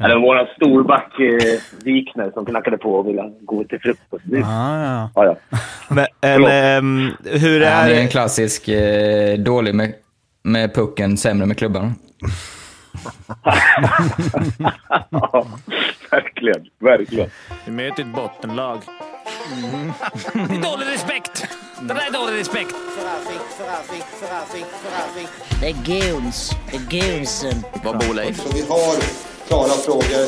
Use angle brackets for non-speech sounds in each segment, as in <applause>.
Eller våran storback eh, Wikner som knackade på och ville gå till frukost. Det- Ah, ja. Ja, ja. Men, en, ehm, hur Han är en är... klassisk eh, dålig med, med pucken, sämre med klubban. ja, verkligen. Verkligen. Vi möter ett bottenlag. Det är dålig respekt! Det där är dålig respekt. Det är goons. Det är goonsen. Vad bor Leif? Klara frågor,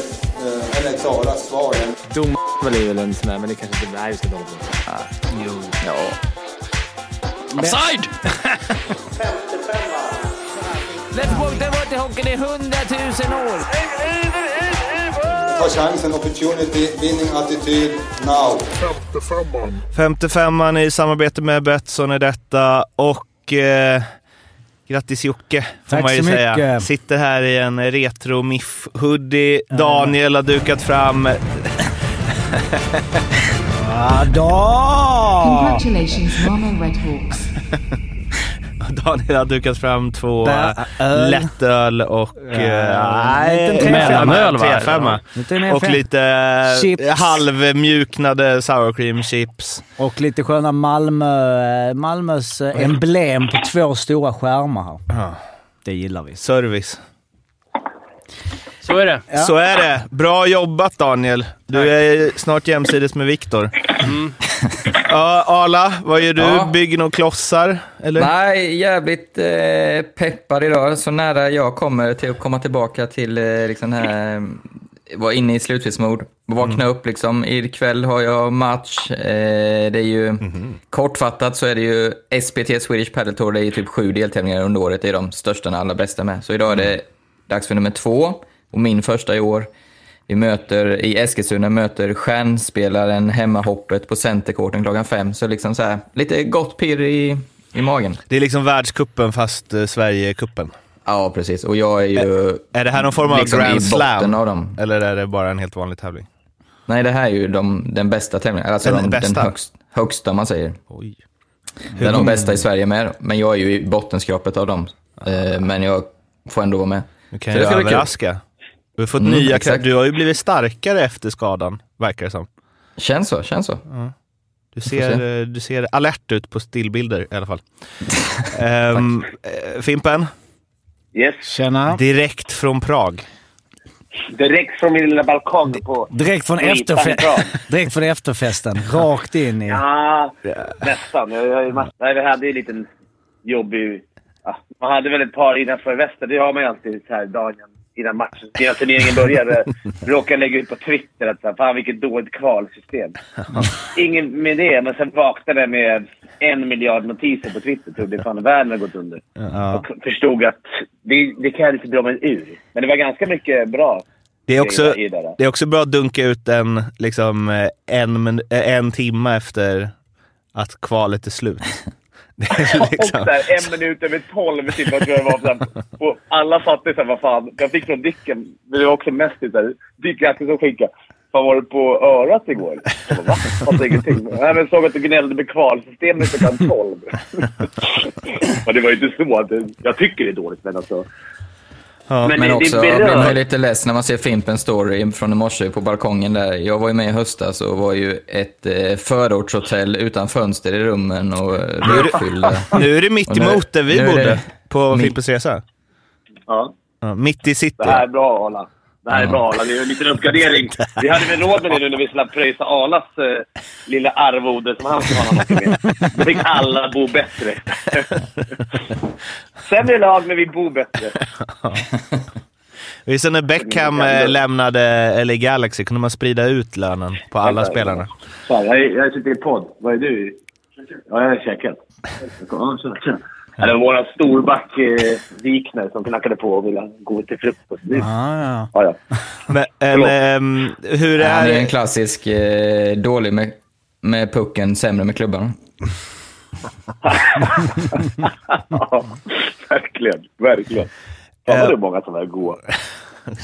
eh, eller klara svar. Dom är väl en sån där, men det kanske inte är vi ska dom Jo. Ja. Offside! <laughs> Let's walk the water hockey i hundratusen år. Ta chansen, opportunity, winning attityd, now. 55an i samarbete med Betsson är detta och eh, grattis Jocke får Tack man ju så säga. mycket. Sitter här i en retro miff hoodie. Daniel har dukat fram <laughs> Ah, då! Congratulations, Mama Redhawks. <laughs> Daniel har dukat fram två äh, öl. lättöl och... Ja, trefemma. mellanöl va? Trefemma. Trefemma. Lite Och lite eh, Chips. halvmjuknade sour cream chips. Och lite sköna Malmö, Malmös eh, emblem på två stora skärmar här. Ja. Det gillar vi. Service. Så är det. Så är det. Bra jobbat Daniel. Du är snart jämsides med Viktor. Ja, Arla, vad gör du? Ja. Bygger några klossar? Eller? Nej, jävligt eh, peppad idag. Så nära jag kommer till att komma tillbaka till eh, liksom här, eh, vara inne i slutspelsmode. Vakna upp liksom. Ikväll har jag match. Eh, det är ju, kortfattat så är det ju SPT, Swedish Padel Tour. Det är ju typ sju deltävlingar under året. Det är de största och allra bästa med. Så idag är det dags för nummer två och min första i år. Vi möter, i Eskilstuna möter stjärnspelaren hemmahoppet på Centercourten klockan fem. Så liksom så här, lite gott pirr i, i magen. Det är liksom världskuppen fast eh, Sverigecupen. Ja, precis. Och jag är ju... Är det här någon form av liksom Grand Slam? Av dem. Eller är det bara en helt vanlig tävling? Nej, det här är ju de, den bästa tävlingen. Alltså Den de, bästa? den högst, högsta man säger. Oj. Det är de bästa i Sverige med. Men jag är ju i bottenskrapet av dem. Eh, men jag får ändå vara med. Nu kan Så det jag ska bli kul. Du har fått Mm, nya exakt. Du har ju blivit starkare efter skadan, verkar det som. Känns så, känns så. Du får ser, se. eh, du ser alert ut på stillbilder i alla fall. <laughs> um, Fimpen, Yes. Tjena. direkt från Prag. Direkt från min lilla balkong på... Direkt från, efterfe- <laughs> direkt från efterfesten. Rakt in i... Ja, nästan. Jag, jag, jag, vi hade ju en liten jobbig... Ja, man hade väl ett par innanför västen. Det har man ju alltid så här dagen innan matchen, innan turneringen började. <laughs> Råkade lägga ut på Twitter att så fan vilket dåligt kvalsystem. Ingen med det, men sen vaknade jag med en miljard notiser på Twitter. Trodde fan världen hade gått under. Ja. Och förstod att det, det kan jag inte dra mig ur. Men det var ganska mycket bra Det är, också, i det det är också bra att dunka ut en, liksom, eh, en, eh, en timme efter att kvalet är slut. <laughs> <laughs> Och liksom, så här, en minut över tolv timmar tror jag var. Så här, och alla fattade så här, vad fan. Jag fick från Dicken, men det var också mest så här, Dick Axelsson skickade. Fan var du på örat igår? Jag bara, va? Fattar ingenting. Nej, men såg att du gnällde med kvalsystemet klockan tolv. <laughs> och det var ju inte så att jag tycker det är dåligt, men alltså. Ja. Men, Men också det blir man ju berör. lite less när man ser Fimpens story från i morse på balkongen där. Jag var ju med i höstas och var ju ett eh, förortshotell utan fönster i rummen och rökfyllda. <laughs> Nu är det mitt emot där vi bodde det på Fimpens Resa. Ja. Ja, mitt i city. Det här är bra, Arla. Arla. Det är en liten uppgradering. <laughs> Vi hade väl råd med det nu när vi slapp pröjsa Arlas eh, lilla arvode som han skulle ha någon med. Då fick alla bo bättre. <laughs> Sämre lag, men vi bor bättre. Visst <laughs> när Beckham eh, lämnade LA Galaxy kunde man sprida ut lönen på alla spelarna. Fan, jag, jag sitter i podd. Vad är du? Ja, jag har käkat. Ja, tjena, tjena. Eller våran storback eh, Wikner som knackade på och ville gå till frukost. Ah, ja. Ja, ja. Men, en, Förlåt. ehm, hur Han är en är klassisk eh, dålig med, med pucken, sämre med klubban. <laughs> ja, verkligen. Verkligen. Fan vad det är många som är goa.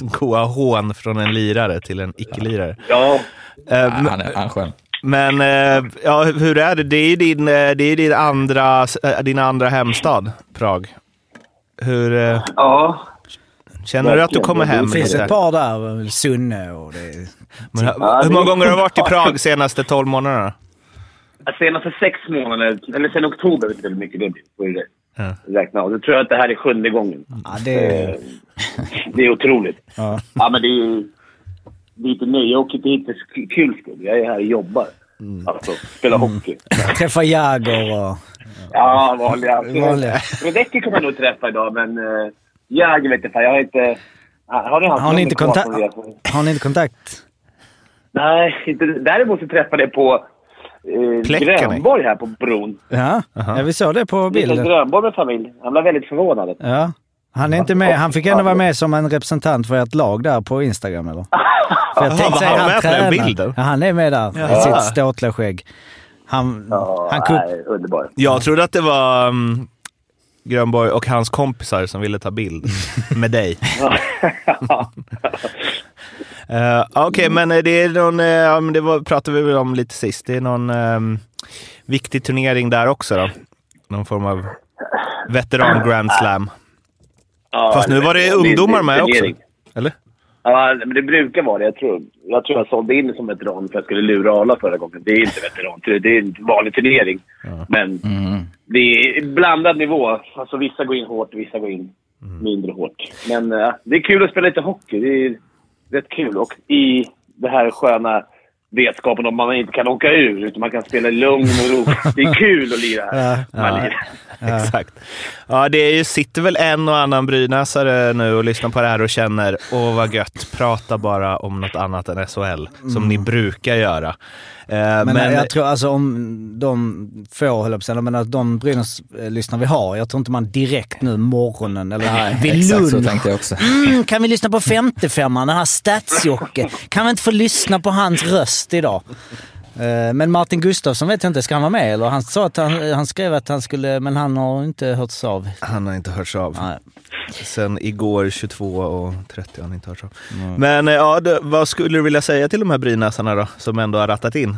goa hån från en lirare till en icke-lirare? Ja, Eh, Nej, men- han är, han är skön. Men eh, ja, hur är det? Det är ju din, eh, det är din, andra, eh, din andra hemstad, Prag. Hur, eh, ja. Känner du att du kommer hem Det finns ett par där, Sunne och det... Men, hur många gånger har du varit i Prag senaste 12 månaderna? Senaste sex månader, eller sen oktober, vet du hur mycket det blir. Får ju Ja. räkna av. Jag tror att det här är sjunde gången. Ja, det... Det är otroligt. Ja. Ja, men det är lite nöje. Jag åker inte hit för kul skull. Jag är här och jobbar. Mm. Alltså, spelar hockey. <laughs> Träffa Jagger och... Ja, vanliga. Vanliga. Redecki kommer jag nog träffa idag, men uh, jag vet inte. fan, Jag har inte... Har ni Har ni inte kontakt? Har ni inte kontakt? Nej, inte. Däremot så träffade jag på eh. Grönborg här på bron. Ja, ja vi såg det på bilden. Grönborg med familj. Han blev väldigt förvånad. Ja. Han är inte med. Han fick ändå vara med som en representant för ert lag där på Instagram eller? För jag tänkte säga han han med på den tränar. bilden? Ja, han är med där i Ja. sitt ståtliga skägg. Han, Ja, han kunde... nej, underbar. Jag trodde att det var um, Grönborg och hans kompisar som ville ta bild <laughs> med dig. Uh, <laughs> Okej, men eh, det är någon, men det var, pratade vi väl om lite sist. Det är någon ehm, viktig turnering där också då? Någon form av veteran grand slam. Ja, Fast nu var det ungdomar med också. Eller? Ja, men det brukar vara det. Jag tror jag, tror jag sålde in som veteran för att jag skulle lura alla förra gången. Det är inte veteran. Det är en vanlig turnering. Men det är blandad nivå. Alltså vissa går in hårt och vissa går in mindre hårt. Men eh, det är kul att spela lite hockey. Det är rätt kul. Och i det här sköna vetskapen om man inte kan åka ur, utan man kan spela i lugn och ro. Det är kul att lira. Ja, Man ja. lirar. Exakt. Ja, det är ju, sitter väl en och annan brynäsare nu och lyssnar på det här och känner åh vad gött, prata bara om något annat än SHL, som ni brukar göra. Eh, Men, men jag tror alltså om de få, höll jag men att de Brynäs-lyssnare vi har, jag tror inte man direkt nu morgonen eller vid Exakt så lunch tänkte jag också. Mm, kan vi lyssna på 55an, den här Stadsjocke? Kan vi inte få lyssna på hans röst idag? Eh, Men Martin Gustafsson vet jag inte, ska han vara med eller? Han sa att han, han skrev att han skulle, men han har inte hörts av. han har inte hörts av. Nej. Sen igår 22 och 30 har han inte hörts av. Men eh, ja, vad skulle du vilja säga till de här brynäsarna då, som ändå har rattat in?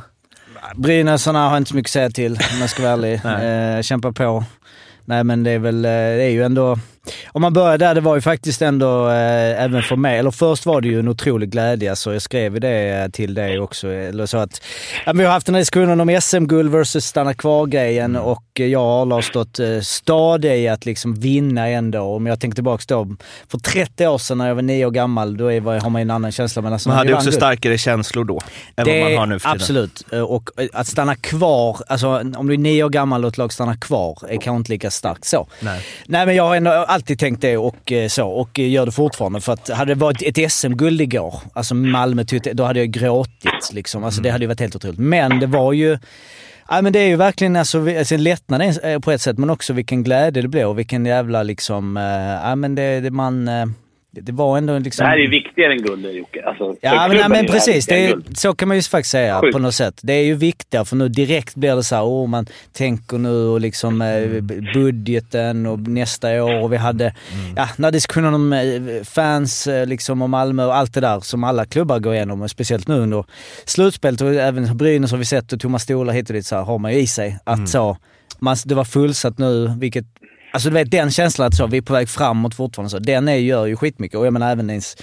Brynäsarna har inte så mycket att säga till om jag ska vara ärlig. <laughs> Eh, kämpa på. Nej men det är väl, eh, det är ju ändå... Om man börjar där, det var ju faktiskt ändå, eh, även för mig, eller först var det ju en otrolig glädje, så jag skrev det eh, till dig också. Eller så att, ja, vi har haft den här diskussionen om SM-guld versus stanna kvar-grejen och jag och Arla har stått eh, stadiga i att liksom vinna ändå. Om jag tänker tillbaka då, för 30 år sedan när jag var nio år gammal, då är, har man ju en annan känsla. Men alltså, Man hade ju också guld- starkare känslor då, än vad man har nu för tiden. Absolut. Eh, Och eh, att stanna kvar, alltså om du är nio år gammal och ett lag stannar kvar, är kanske inte lika starkt så. Nej. Nej men jag har ändå alltid tänkt det och eh, så och eh, gör det fortfarande. För att hade det varit ett SM-guld igår, alltså Malmö då hade jag gråtit liksom. Alltså det hade ju varit helt otroligt. Men det var ju... Ja men det är ju verkligen alltså, alltså lättnad på ett sätt men också vilken glädje det blev och vilken jävla liksom... eh, Ja men det, det man... Det, det var ändå liksom... Det här är ju viktigare än guld, Jocke. Alltså, Ja, men, men här precis. Det är, så kan man ju faktiskt säga Sjukt. på något sätt. Det är ju viktigare för nu direkt blir det så här, oh, man tänker nu och liksom eh, budgeten och nästa år och vi hade, ja, när diskussionen om eh, fans eh, liksom och Malmö och allt det där som alla klubbar går igenom och speciellt nu under slutspelet och även Brynäs har vi sett och Thomas Stolar hit och dit så här, har man ju i sig att så, man, det var fullsatt nu, vilket Alltså du vet den känslan att så, vi är på väg framåt fortfarande, så, den är, gör ju skitmycket. Och jag menar även ens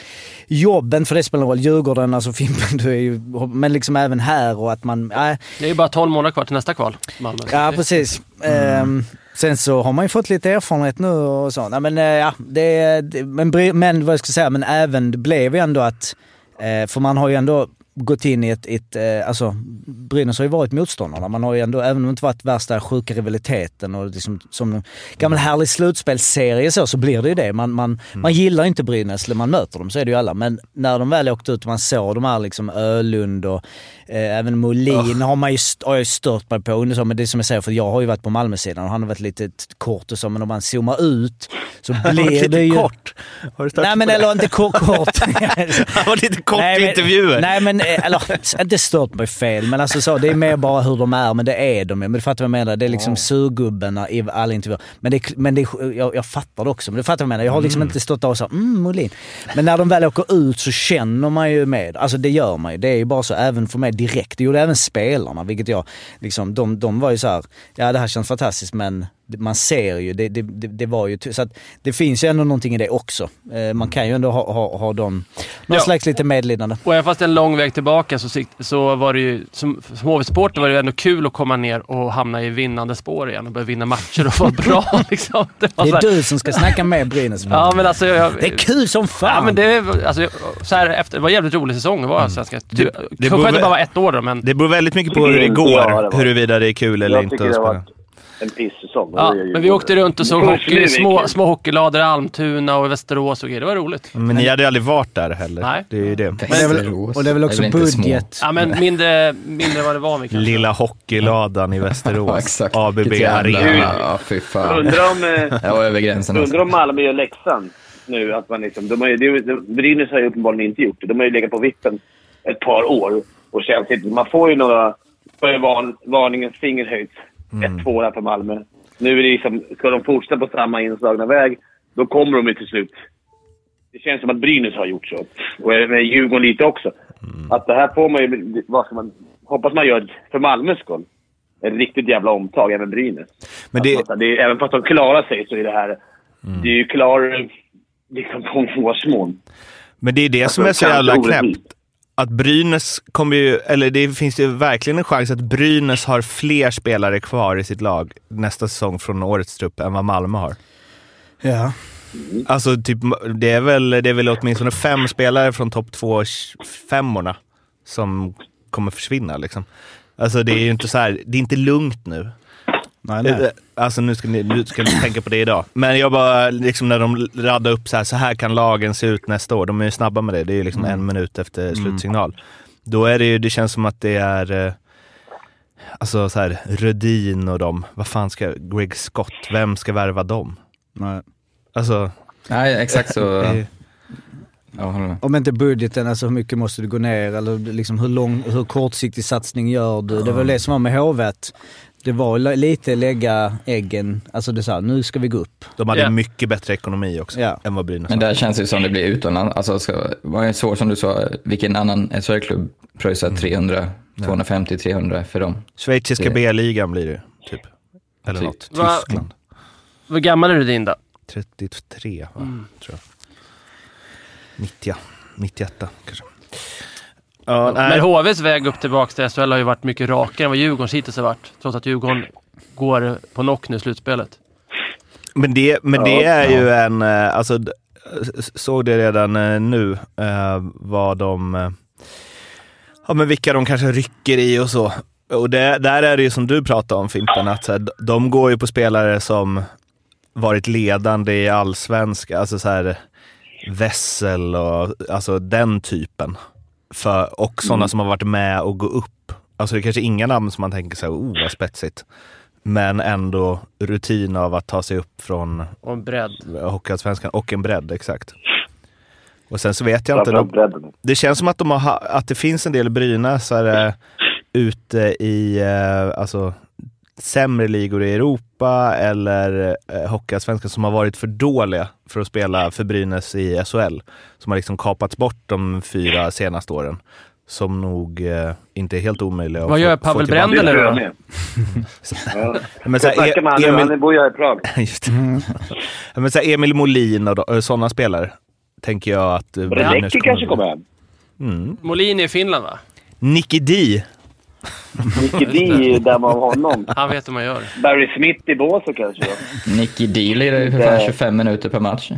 jobben, för det spelar roll. Djurgården, alltså Fimpen, du är ju, men liksom även här och att man, äh, Det är ju bara 12 månader kvar till nästa kval. Malmö. ja precis. Ehm, sen så har man ju fått lite erfarenhet nu och så. Nej, men eh, ja, det, det, men, men vad jag ska säga, men även det blev ju ändå att, eh, för man har ju ändå gått in i ett, ett eh, alltså Brynäs har ju varit motståndarna. Man har ju ändå, även om det inte varit värsta sjuka rivaliteten och liksom, som en gammal härlig slutspelsserie så, så blir det ju det. Man, man, man gillar inte Brynäs när man möter dem, så är det ju alla. Men när de väl åkte ut och man såg de här liksom Ölund och eh, även Molin har man ju, har jag stört mig på under så, men det är som jag säger, för jag har ju varit på Malmösidan och han har varit lite kort och så, men om man zoomar ut så <laughs> blir det ju... kort. Har du Nej men eller inte kort kort. <laughs> Han var lite kort Nej, i intervjuer. Nej men, eller inte stört mig fel, men alltså så, det är mer bara hur de är, men det är de ju. Men du fattar vad jag menar? Det är liksom surgubbarna i alla intervjuer. Men, det, men det, jag, jag fattar det också, men du fattar vad jag menar? Jag har liksom inte stått där och sagt mm, Molin. Men när de väl åker ut så känner man ju med. Alltså det gör man ju. Det är ju bara så, även för mig direkt. Det gjorde även spelarna, vilket jag, liksom, de, de var ju så här, ja det här känns fantastiskt men man ser ju, det, det, det, det var ju... Så att det finns ju ändå någonting i det också. Eh, man kan ju ändå ha, ha, ha dem, någon Ja. slags lite medlidande. Och även fast det är en lång väg tillbaka så, så var det ju, som, som HV-supporter var det ju ändå kul att komma ner och hamna i vinnande spår igen och börja vinna matcher och vara <laughs> bra liksom. Det, var Det är här- du som ska snacka med Brynäs. <laughs> Ja, men alltså... Jag, Det är kul som fan! Ja, men det, alltså, så här, efter, det var en jävligt rolig säsong att vara svenska. Det- Det, det det beror att bara vara ett år då, men... Det beror väldigt mycket på hur det det går, var. huruvida det är kul eller Jag inte att det spela. En pissäsong. Ja, men vi åkte runt och såg Men hockey, små, små hockeylador i Almtuna och Västerås och grejer. Det var roligt. Men ni hade ju aldrig varit där heller. Nej. Det är ju det. det är väl, och det är väl också är väl budget. Ja, men mindre, mindre vad det var kanske. Lilla hockeyladan i <laughs> Ja, Västerås. exakt. ABB Arena. Ja, fy fan. Undrar om, eh, Jag var över gränsen. Undrar om Malmö gör läxan nu. Att man liksom, de har ju, det, är ju- Brynäs har ju uppenbarligen inte gjort det. De har ju legat på vippen ett par år och inte... Man får ju några... varningens finger höjt. Ett, två här för Malmö. Nu är det liksom... Ska de fortsätta på samma inslagna väg, då kommer de ju till slut. Det känns som att Brynäs har gjort så. Och med Djurgården lite också. Att det här får man ju... Vad ska man... Hoppas man gör för Malmös skull. Ett riktigt jävla omtag, även Brynäs. Men det, man- det är, även fast de klarar sig så är det här... Det är ju klar... Liksom på en men det är det som är Alltså, så jävla knäppt. Att Brynäs kommer ju, eller det finns ju verkligen en chans att Brynäs har fler spelare kvar i sitt lag nästa säsong från årets trupp än vad Malmö har. Ja. Alltså, typ, det, är väl, det är väl åtminstone fem spelare från topp två femmorna som kommer försvinna. Liksom. Alltså, det är ju inte så här, det är inte lugnt nu. Nej, nej. Eh, Alltså nu ska ni, nu ska ni tänka på det idag. Men jag bara, liksom när de raddar upp så här, så här kan lagen se ut nästa år. De är ju snabba med det. Det är ju liksom en minut efter slutsignal. Då är det ju, det känns som att det är, eh, alltså så här, Rödin och dem. Vad fan ska, Greg Scott, vem ska värva dem? nej. Alltså, Nej, exakt så. <laughs> Om inte budgeten, alltså hur mycket måste du gå ner eller liksom hur, lång, hur kortsiktig satsning gör du? Det var väl det som var med hovet. Det var li- lite lägga äggen, alltså det sa nu ska vi gå upp. de hade Ja. mycket bättre ekonomi också Ja. än vad Brynäs Men där känns det som det blir utomlands. Alltså, ska, var det så som du sa, vilken annan SHL-klubb pröjsar 300, 250, 300 för dem? Schweiziska B-ligan blir det typ. Eller Typ. något. Va- Tyskland. Hur gammal är du din då? 33 va? tror jag. 90, 91 kanske. Ja, nej. Men HVs väg upp tillbaka till SHL har ju varit mycket rakare än vad Djurgårdens hittills har varit. Trots att Djurgården går på knock nu i slutspelet. Men det, men det Ja, är ju en, eh, alltså såg det redan eh, nu eh, vad de, ja men vilka de kanske rycker i och så. Och det, där är det ju som du pratade om Fimpen, att så här, de går ju på spelare som varit ledande i allsvenska, alltså så här Wessel och alltså den typen. För, och sådana som har varit med och gå upp. Alltså det är kanske inga namn som man tänker så här, oh vad spetsigt. Men ändå rutin av att ta sig upp från Och en bredd. Hockeyallsvenskan och en bredd, exakt. Och sen så vet jag inte. De, det känns som att, de har, ha- att det finns en del Brynäsare ute i eh, alltså, sämre ligor i Europa eller eh, Hockeyallsvenskan som har varit för dåliga för att spela för Brynäs i SHL. Som har liksom kapats bort de fyra senaste åren. Som nog eh, inte är helt omöjliga att Vad få- gör få Pavel tillbaka. Bränder nu då? <laughs> med. Ja. Men så här, med E-. Emil, Han bor ju i Prag. <laughs> Just det. Ja, Men så här, Emil Molin och sådana spelare tänker jag att... eh, Recki kanske kommer hem. Mm. Molin är i Finland va? Nicky D. Micke D där man har honom. Han vet hur man gör. Barry Smith i Båstad kanske. Nicky Deal är ju för fan 25 minuter per match.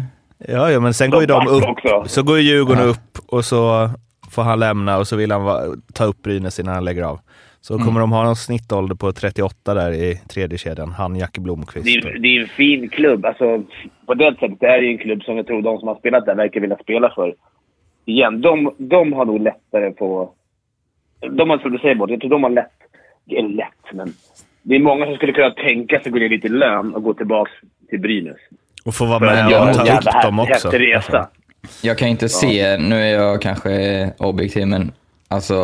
Ja, ja, men sen går ju de upp. också. Så går ju Djurgården Ja. upp och så får han lämna och så vill han va- ta upp Brynäs innan han lägger av. Så Mm. kommer de ha någon snittålder på 38 där i tredje kedjan. Han, Jackie Blomqvist. Det är, det är en fin klubb. Alltså, på det sättet är det ju en klubb som jag tror de som har spelat där verkar vilja spela för. Igen, de, de har nog lättare på... De har, som du säger, Båt, jag tror de har lätt... Det är lätt, men... Det är många som skulle kunna tänka sig gå ner lite i lön och gå tillbaka till Brynäs. Och få vara med att göra och ta upp dem också. resa. Jag kan inte se, nu är jag kanske objektiv, men alltså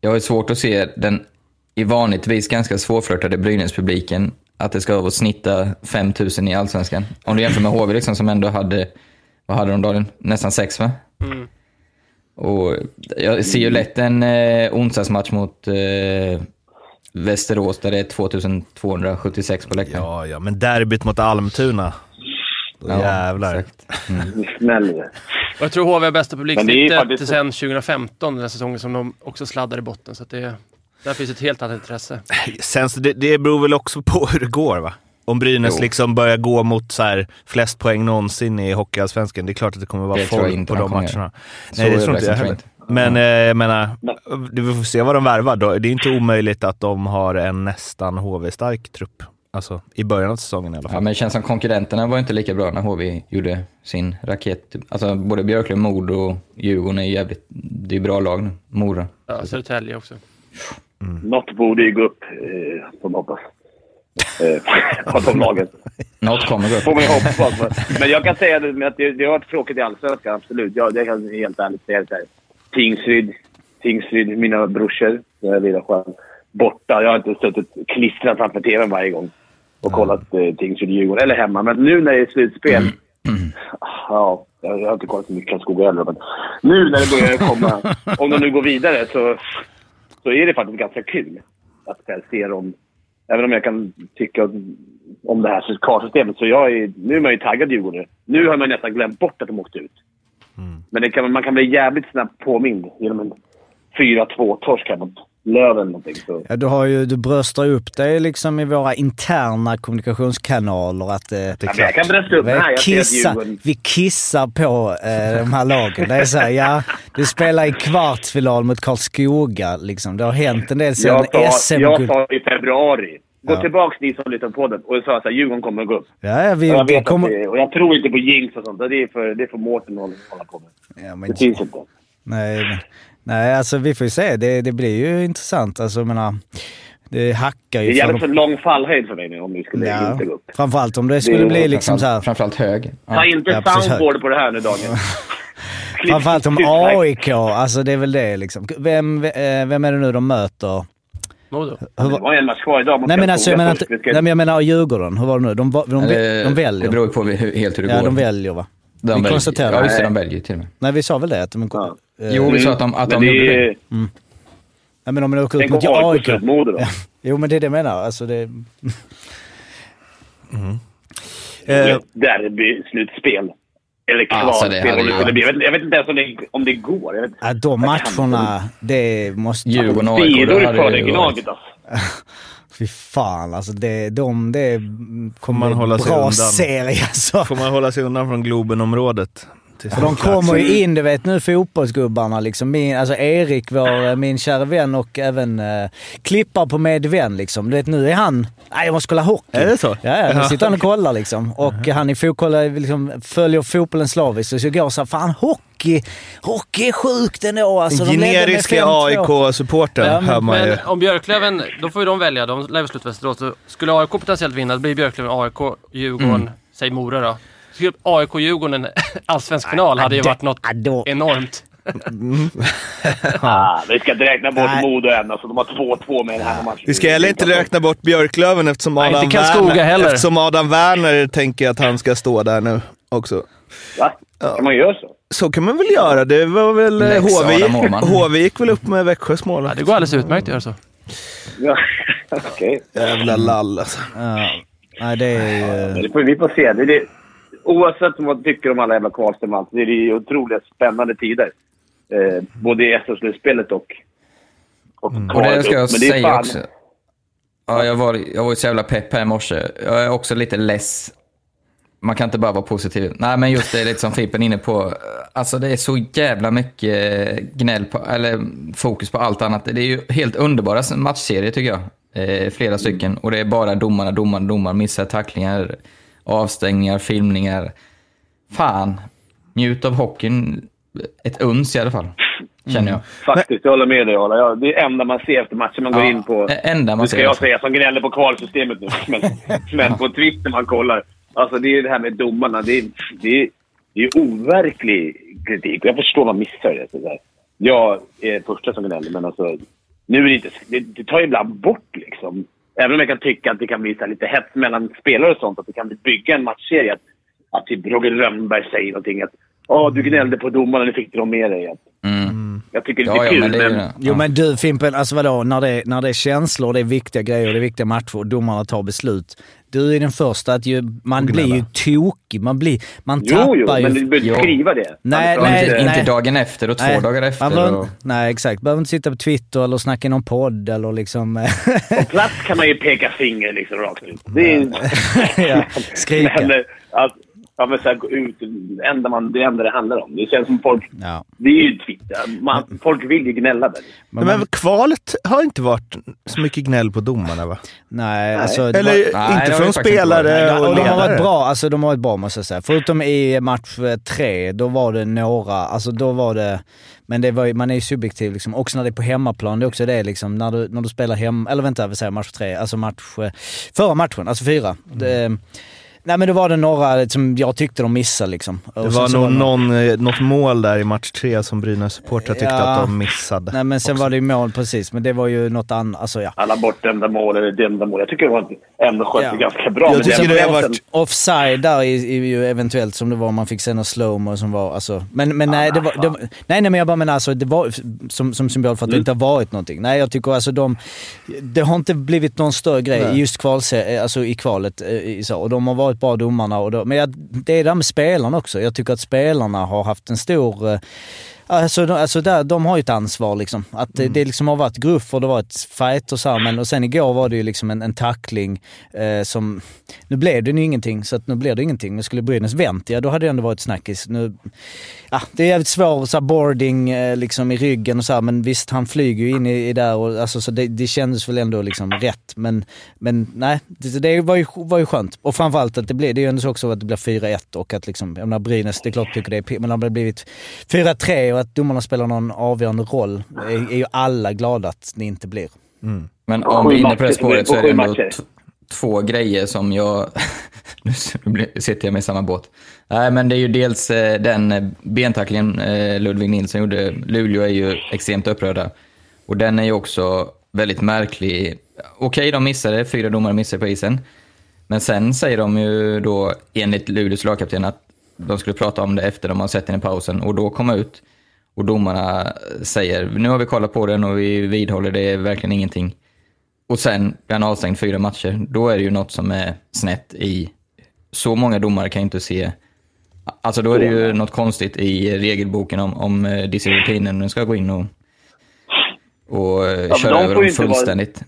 jag har svårt att se den i vanligtvis ganska svårflörtade Brynäs-publiken att det ska vara snitta 5000 i Allsvenskan. Om du jämför med HV liksom, som ändå hade, vad hade de dagen? Nästan sex va? Och jag ser ju lätt en eh, onsdagsmatch mot eh, Västerås där det är 2276 på läktaren. Ja, ja, men derbyt mot Almtuna. Då Ja, jävlar. exakt. Mm. Snäll. Och jag tror HV har bästa Men det är publiksnittet faktiskt- sedan 2015, den säsongen som de också sladdar i botten. Så att det, där finns ett helt annat intresse. <laughs> Sen, så det, det beror väl också på hur det går va? Om Brynäs Jo. liksom börjar gå mot så här, flest poäng någonsin i Hockeyallsvenskan, det är klart att det kommer vara folk inte på de matcherna. Så Nej, det tror inte jag heller. Men eh, jag menar, vi får se vad de värvar. Då. Det är inte omöjligt att de har en nästan HV-stark trupp. Alltså i början av säsongen i alla Ja, fall. men det känns som konkurrenterna var inte lika bra när HV gjorde sin raket. Alltså både Björklöven, Mod och Djurgården är jävligt... Det är bra lag nu. Mora. Ja, Södertälje också. Något borde ju gå upp, eh, får man hoppas. Eh, <laughs> av de lagen. Något kommer gå får man hoppas. Men jag kan säga att det, det har varit tråkigt i Allsvenskan, absolut. Jag, det kan jag helt ärligt säga. Så här. Tingsryd, Tingsryd, mina brorsor, är Lilla Sjön, borta. Jag har inte suttit klistrad framför tvn varje gång och kollat eh, Tingsryd och Djurgården. Eller hemma. Men nu när det är slutspel... Ja, jag jag har inte kollat så mycket Karlskoga heller, men nu när det börjar komma... <laughs> om de nu går vidare så, så är det faktiskt ganska kul att se dem. Även om jag kan tycka om det här kartsystemet så jag är, nu är man ju taggad Djurgården. Nu har man nästan glömt bort att de åkte ut. Men det kan, man kan bli jävligt snabbt påmind genom en 4-2-torsk här mot Löven. Någonting, så. Ja, du, har ju, du bröstar upp dig liksom i våra interna kommunikationskanaler att eh, Ja, men jag kan brösta upp vi, här. Jag Djurgården... vi kissar på eh, de här lagen. Det är så här, ja, du spelar i kvartsfinal mot Karlskoga. Liksom. Det har hänt en del sedan sa, jag SM-guld. sa i februari. Gå Ja. tillbaka ni som lyssnar på den och sa att Djurgården kommer att gå upp. Ja, ja, vi, Och jag det vet kommer... att det, och jag tror inte på jinx och sånt. Det är för, det är för Mårten att hålla på med. Ja, men, Det finns inte. nej, men, nej, alltså vi får ju se. Det, det blir ju intressant. Alltså, jag menar, det hackar Det är ju jävligt för lång fallhöjd för mig nu om vi skulle Ja, inte gå upp. framförallt om det skulle Det är bli liksom så här... Framförallt hög. Ta Ja. inte Ja, soundboard på det här nu Daniel. <laughs> Framförallt om AIK, alltså det är väl det liksom. Vem, eh, vem är det nu de möter? Modo. Hur Det var- var en match kvar idag mot Nej men alltså jag menar, inte, nej, men jag menar Djurgården. Hur var det nu? De, de, de, de väljer. Det beror ju på hur, helt hur det ja, går. de väljer va? De vi väljer. konstaterar Ja, det. just det. De väljer till och med. Nej vi sa väl det? Att de, Ja. eh, Jo, vi sa att de, att Men de det gjorde är... det. Nej men om de åker ut mot AIK. Ja. <laughs> Jo men det är det jag menar. Alltså det... <laughs> Eh, Derby-slutspel. Eller Alltså, det kvalspel. det ju- jag, vet, jag vet inte ens om det, om det går. Jag vet, Ja, de matcherna, det måste... Djurgården och AIK. Sidor då hade för det det Gnaget alltså. <laughs> Fy fan alltså. Det, de, det kommer man hålla en sig bra undan. serie alltså. får man hålla sig undan från Globenområdet. För de kommer ju in, du vet nu fotbollsgubbarna liksom. Min, alltså Erik, vår, eh, min kära vän och även eh, klippar på med vän liksom. Du vet nu är han, nej jag måste kolla hockey. Är det så? Ja, ja nu sitter han och kollar liksom. Och han är fotboll, liksom, följer fotbollen slaviskt. Så jag går så här, fan hockey, hockey är sjukt ändå alltså. Generiska 5-2. AIK-supporten Ja, hör man ju. Men om Björklöven, då får ju de välja. De lär väl sluta Västerås. Skulle AIK potentiellt vinna, då blir Björklöven AIK, Djurgården, Mm. säg Mora då. Skulle AIK-Djurgården en <laughs> allsvensk final hade ju varit något ja, enormt. <laughs> Ah, vi ska inte räkna bort Nej. Modo än. Alltså, de har 2-2 med den här matchen. Vi ska heller inte räkna bort Björklöven eftersom Nej, Adam, inte Karlskoga Werner, heller. eftersom Adam Werner tänker att han ska stå där nu också. Va? Kan man göra så? Så kan man väl göra. Det var väl... eh, HV, Åhman. HV gick väl upp med Växjös mål. Ja, det går alldeles utmärkt att göra så. Ja. <laughs> Okej. Jävla lall alltså. Ja. Nej det är ju... Men det får, vi får se. Det är det, oavsett vad man tycker om alla jävla och allt, det är ju otroligt spännande tider. Eh, både i SM-slutspelet och, och Och kvalet det ska jag det säga fan- också. Ja, jag var, jag var så jävla pepp här i morse. Jag är också lite less. Man kan inte bara vara positiv. Nej, men just det lite som Fimpen är inne på. Alltså det är så jävla mycket gnäll på, eller fokus på allt annat. Det är ju helt underbara matchserier tycker jag. Eh, flera stycken. Och det är bara domarna, domarna, domarna. Missar tacklingar, avstängningar, filmningar. Fan, njut av hockeyn ett uns i alla fall. Känner jag. Faktiskt, jag håller med dig. Ja, det är det enda man ser efter matchen. Man går Ja, in på... enda man Nu ska jag säga som gnäller på kvalsystemet nu. Men, men på Twitter man kollar. Alltså det är det här med domarna. Det är, det är, det är overklig kritik. Jag förstår man missar det. Så där. Jag är första som gnäller, men alltså... Nu är det inte... Det, det tar ju ibland bort liksom. Även om jag kan tycka att det kan bli så här lite hets mellan spelare och sånt. Att det kan bygga en matchserie. Att, att typ Roger Rönnberg säger någonting. Att Åh, du gnällde på domarna, nu fick du dem med dig. Att, Mm. Jag tycker det är Ja, ja, kul, men det är men... det. Jo men du Fimpen, alltså vadå? När det, när det är känslor, det är viktiga grejer, det är viktiga matcher och domarna tar beslut. Du är den första att ju, man blir ju tokig. Man, blir, man Jo, tappar jo, ju... men du behöver inte skriva det. Nej, Alltså, nej, inte, nej. inte dagen efter och två Nej, dagar efter. behöver- Och, Nej, exakt. Behöver inte sitta på Twitter eller snacka i någon podd eller liksom... På plats kan man ju peka finger liksom rakt ut. Det är... <laughs> ja, skrika. Men, att, ja, men så här, gå ut, det enda, man, det enda det handlar om. Det känns som folk... Ja. Det är ju Twitter. Man, folk vill ju gnälla där. Men, Men, kvalet har inte varit så mycket gnäll på domarna va? nej, alltså... det Eller var- Nej, inte från spelare. Ja, och och de har varit bra, alltså de har varit bra måste jag säga. Förutom i match eh, tre, då var det några, alltså då var det, men det var man är ju subjektiv liksom. Också när det är på hemmaplan, det är också det liksom, när du, när du spelar hem, eller vänta, vi säger match tre, alltså match, eh, förra matchen, alltså fyra. Det, nej men då var det några som jag tyckte de missade liksom. Det Och var nog någon, eh, något mål där i match tre som Brynäs supportrar tyckte Ja. att de missade. Nej men sen också. var det ju mål precis, men det var ju något annat, alltså ja. Alla bortdömda mål eller dömda mål. Jag tycker det var ändå skötte Ja. ganska bra. Jag tycker det har varit- Offside där är, är ju eventuellt som det var, man fick se någon slowmo som var, alltså. Men, men nej, det var, det var, nej, nej men jag bara menar alltså, det var som, som symbol för att det inte har varit någonting. Nej, jag tycker alltså de, det har inte blivit någon större grej i just kval, alltså i kvalet. eh, i Så, och de har varit bra domarna. Och då, men jag, det är det där med spelarna också. Jag tycker att spelarna har haft en stor eh, Alltså, de, alltså där, de har ju ett ansvar liksom. Att det, det liksom har varit gruff och det var ett fight och så här, men och sen igår var det ju liksom en, en tackling eh, som... Nu blev det ju ingenting, så att nu blir det ingenting. Men skulle Brynäs vänt, ja då hade det ändå varit snackis. Nu, ja, det är jävligt svår så här, boarding eh, liksom i ryggen och så här, men visst han flyger ju in i, i där och alltså, så det, det kändes väl ändå liksom rätt. Men, men nej, det, det var, ju, var ju skönt. Och framförallt att det blir, det är ju ändå så också att det blir 4-1 och att liksom, jag menar Brynäs, det är klart tycker det är men det har blivit 4-3 och att domarna spelar någon avgörande roll är, är ju alla glada att det inte blir. Men Och om vi är inne på det spåret så är det ändå två grejer som jag... <laughs> nu sitter jag med i samma båt. Nej, men det är ju dels eh, den bentacklingen eh, Ludvig Nilsson gjorde. Luleå är ju extremt upprörda. Och den är ju också väldigt märklig. Okej, de missade, fyra domare missade på isen. Men sen säger de ju då, enligt Luleås lagkapten, att de skulle prata om det efter de har sett den i pausen och då komma ut och domarna säger nu har vi kollat på den och vi vidhåller det är verkligen ingenting. Och sen blir han avstängd fyra matcher. Då är det ju något som är snett i... Så många domare kan ju inte se... Alltså då är det ju något konstigt i regelboken om, om eh, disciplinämnden ska gå in och, och eh, men köra de över dem vara- fullständigt.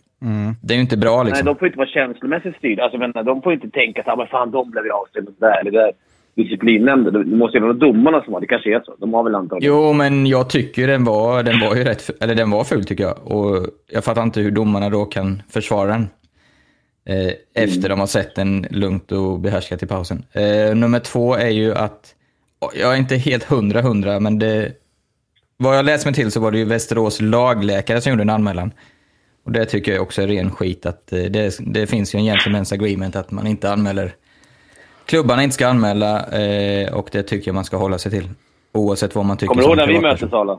Det är ju inte bra Nej, liksom. de får inte vara känslomässigt styrda. Alltså, men, de får inte tänka så här, men fan de blev ju avstängda där eller där. Disciplinnämnden. Det måste ju vara domarna som har det. kanske är så. De har väl antagligen... Jo, men jag tycker den var, den var ju rätt, eller den var ful tycker jag. Och jag fattar inte hur domarna då kan försvara den. Eh, efter de har sett den lugnt och behärskat i pausen. Eh, nummer två är ju att, jag är inte helt hundra hundra, men det, vad jag läst mig till så var det ju Västerås lagläkare som gjorde en anmälan. Och det tycker jag också är ren skit. Att eh, det, det finns ju en gentleman's agreement att man inte anmäler klubbarna inte ska anmäla eh, och det tycker jag man ska hålla sig till. Oavsett vad man tycker Kommer du ihåg när vi möttes Sala?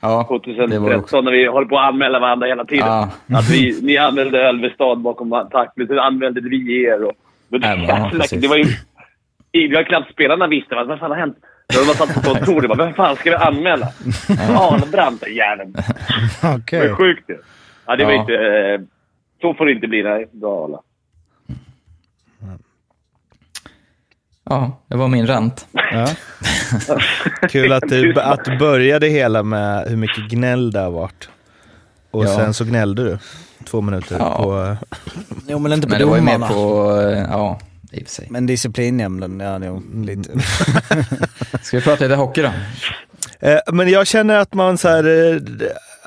Ja, det var 2013 också. när vi höll på att anmäla varandra hela tiden. Ja. Att vi, ni anmälde Ölvestad bakom tackling, så anmälde vi er. Och, men det, Ja, det var ju... Det var knappt spelarna visste vad, vad fan har hänt. Då var satt på kontoret och bara, vem fan ska vi anmäla? Arnbrant, jäveln. <laughs> Okej. Det är sjukt ju. Ja, det var Ja. inte... Eh, så får det inte bli. Nej, bra Arla. Ja, det var min rant. Ja. <laughs> Kul att du, att du började hela med hur mycket gnäll det har varit. Och Ja. sen så gnällde du två minuter Ja. på... Jo men inte på Men det var ju mer domarna. på, eh, ja, i och för sig. Men disciplinnämnden, ja jo, lite. <laughs> Ska vi prata lite hockey då? Eh, Men jag känner att man så här, eh,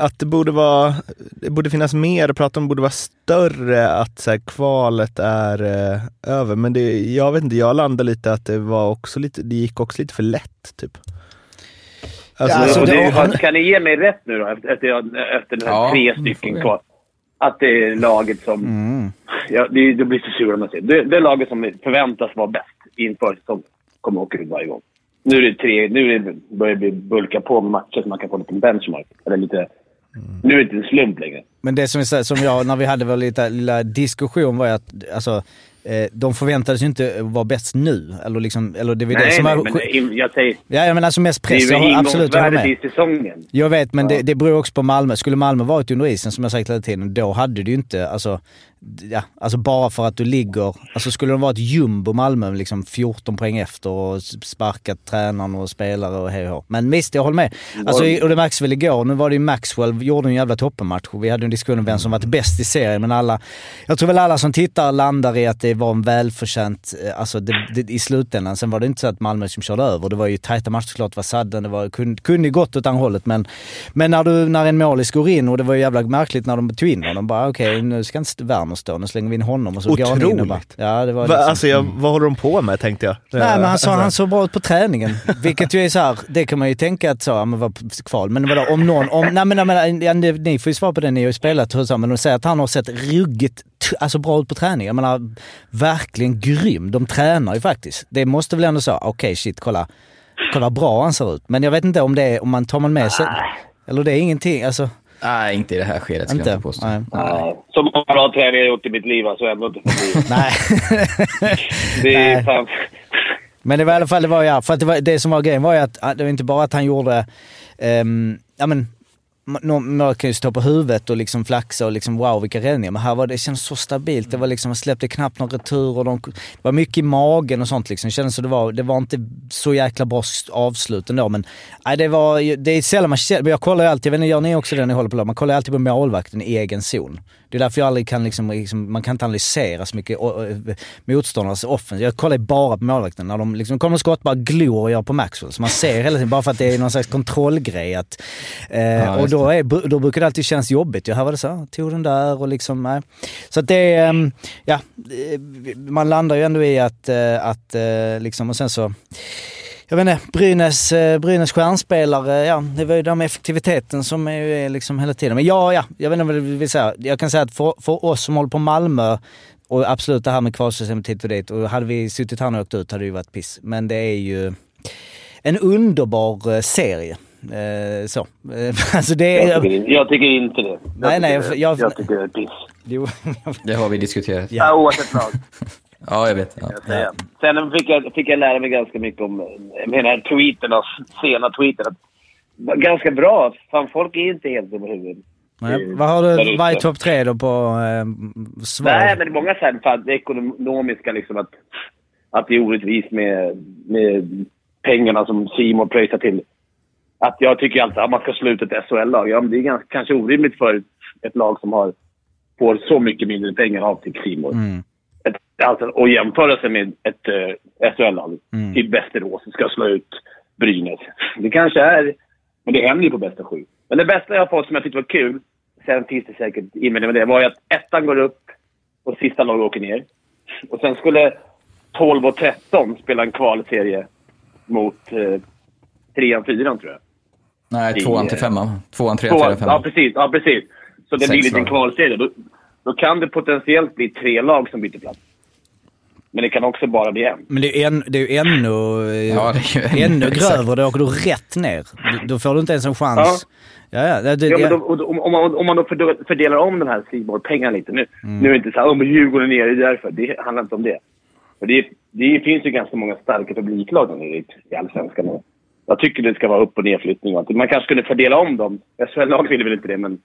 att det borde vara, det borde finnas mer att prata om, borde vara större, att så här, kvalet är eh, över. Men det, jag vet inte, jag landade lite att det var också lite, det gick också lite för lätt typ. Alltså, Ja, alltså, det, det- har- kan ni ge mig rätt nu då, efter, efter, efter den här Ja, tre får stycken kvar? Att det är laget som... Mm. Ja, det, det blir så sur om man säger det. Det är laget som förväntas vara bäst inför säsongen. Kommer åka ut varje gång. Nu är det tre... Nu är det, börjar det bulka på med matcher så man kan få lite benchmark. Eller lite... Nu är det inte en slump längre. Men det som, säger- som jag, när vi hade vår lilla, lilla diskussion var ju att alltså, eh, de förväntades ju inte vara bäst nu. Eller, liksom, eller det var det Nej, som nej, var... men det- jag säger... Ja, menar alltså mest Det press. är Jag ju absolut, jag med. i säsongen. Jag vet, men det, det beror också på Malmö. Skulle Malmö varit under isen, som jag sagt hela tiden, då hade du ju inte, alltså, ja, alltså bara för att du ligger, alltså skulle de vara ett jumbo Malmö, liksom 14 poäng efter och sparkat tränaren och spelare och hej och. Men visst, jag håller med. Alltså, och det märks väl igår, nu var det ju Maxwell, gjorde en jävla toppenmatch vi hade en diskussion om vem som varit bäst i serien, men alla, jag tror väl alla som tittar landar i att det var en välförtjänt, eh, alltså det, det, i slutändan. Sen var det inte så att Malmö som körde över, det var ju tajta matcher såklart, var sadden, det var, kunde, kunde gått åt andra hållet, men, men när, du, när en målis går in, och det var ju jävla märkligt när de tog in honom, bara okej nu ska inte Werner nu slänger vi in honom och så går han in och bara... Otroligt. Ja, det var Va, liksom, alltså, jag, vad håller de på med tänkte jag. Nej men han, sa, Alltså, han såg bra ut på träningen. Vilket ju är så här, det kan man ju tänka att så, ja, men var kval. Men vadå, om någon, om, nej men, nej, men ja, ni, får ju svara på det, ni har ju spelat så, men de säger att han har sett ruggigt alltså bra ut på träning. Jag menar, verkligen grym. De tränar ju faktiskt. Det måste väl ändå så, okej shit, kolla. Kolla bra han ser ut. Men jag vet inte om det är, om man tar man med sig, eller det är ingenting, alltså. Nej, inte i det här skedet skulle jag Inte? påstå. Nej. Ja. Så många bra träningar jag gjort i mitt liv, alltså ändå inte förbi. <laughs> Nej. Det är Nej. fan... Men det var i alla fall, det var ja, för att det, var, det som var grejen var ju att det var inte bara att han gjorde, ehm, ja men, man man kan ju stå på huvudet och liksom flaxa och liksom wow vilka räddningar. Men här var det, det kändes så stabilt. Det var liksom, man släppte knappt någon retur och de, det var mycket i magen och sånt liksom. Det kändes som det var, det var inte så jäkla bra avslut ändå. Men nej, det var det är sällan man men jag kollar ju alltid, jag vet inte, gör ni också det när ni håller på lag? Man kollar ju alltid på målvakten i egen zon. Det är därför jag aldrig kan liksom, liksom man kan inte analysera så mycket o- o- motståndarnas offensiv. Jag kollar bara på målvakten. När de liksom kommer skott, bara glor och gör på Maxwell. Så man ser hela tiden, bara för att det är någon slags kontrollgrej. Att, eh, Ja, och då, är, då brukar det alltid kännas jobbigt. Jag det så tog den där och liksom, nej. Så att det är, ehm, ja, eh, man landar ju ändå i att, eh, att eh, liksom, och sen så jag vet inte, Brynäs, eh, Brynäs stjärnspelare, ja det var ju den med effektiviteten som är, är liksom hela tiden. Men ja, ja, jag vet inte vad du vill säga. Jag kan säga att för, för oss som håller på Malmö, och absolut det här med kvalsystemet hit och dit, och hade vi suttit här och åkt ut hade det ju varit piss. Men det är ju en underbar eh, serie. Eh, så. <laughs> Alltså det Jag är... tycker, jag tycker inte det. Jag Nej, nej, tycker, jag- jag tycker det är piss. Jo, <laughs> Det har vi diskuterat. Ja. Oavsett lag. Ja, jag vet. Ja. jag. Sen fick jag, fick jag lära mig ganska mycket om jag menar, tweeterna, sena tweeten. Att, ganska bra. Fan, folk är inte helt dumma i huvudet. nej, vad har du, vad är topp tre då på eh, svar? Nej, men det är många så här, fan, det ekonomiska liksom att, att det är orättvist med, med pengarna som Simon pröjsar till. Att jag tycker alltid att man ska sluta ett SHL-lag. Ja, men det är ganska, kanske orimligt för ett lag som har, får så mycket mindre pengar av till Simon. Mm. Alltså, och jämföra sig med ett uh, SHL-lag. Mm. Typ Västerås som ska slå ut Brynäs. Det kanske är... Men det händer ju på bästa sju. Men det bästa jag har fått som jag tyckte var kul, sen finns det säkert invändningar med det, var ju att ettan går upp och sista laget åker ner. Och sen skulle 12 och 13 spela en kvalserie mot eh, trean, fyran tror jag. Nej, tvåan till femman. Tvåan, trean, Två, fyran, ja, femman. precis. Ja, precis. Så det Sex blir en liten kvalserie. Då, då kan det potentiellt bli tre lag som byter plats. Men det kan också bara bli en. Men det är, en, det är ju ännu, <laughs> Ja, det ännu grövre. Då åker du rätt ner. Du- Då får du inte ens en chans. Ja, ja. Det, det, Ja, men då, ja. och om, man, om man då för- fördelar om de här Simor-pengarna lite nu. Mm. Nu är det inte så här, om Djurgården är nere, det är därför. Det handlar inte om det. För det, det finns ju ganska många starka publiklag där nere i, Allsvenskan. Och Jag tycker det ska vara upp och nedflyttning. och att Man kanske skulle fördela om dem. SHL-lag vill väl inte det, men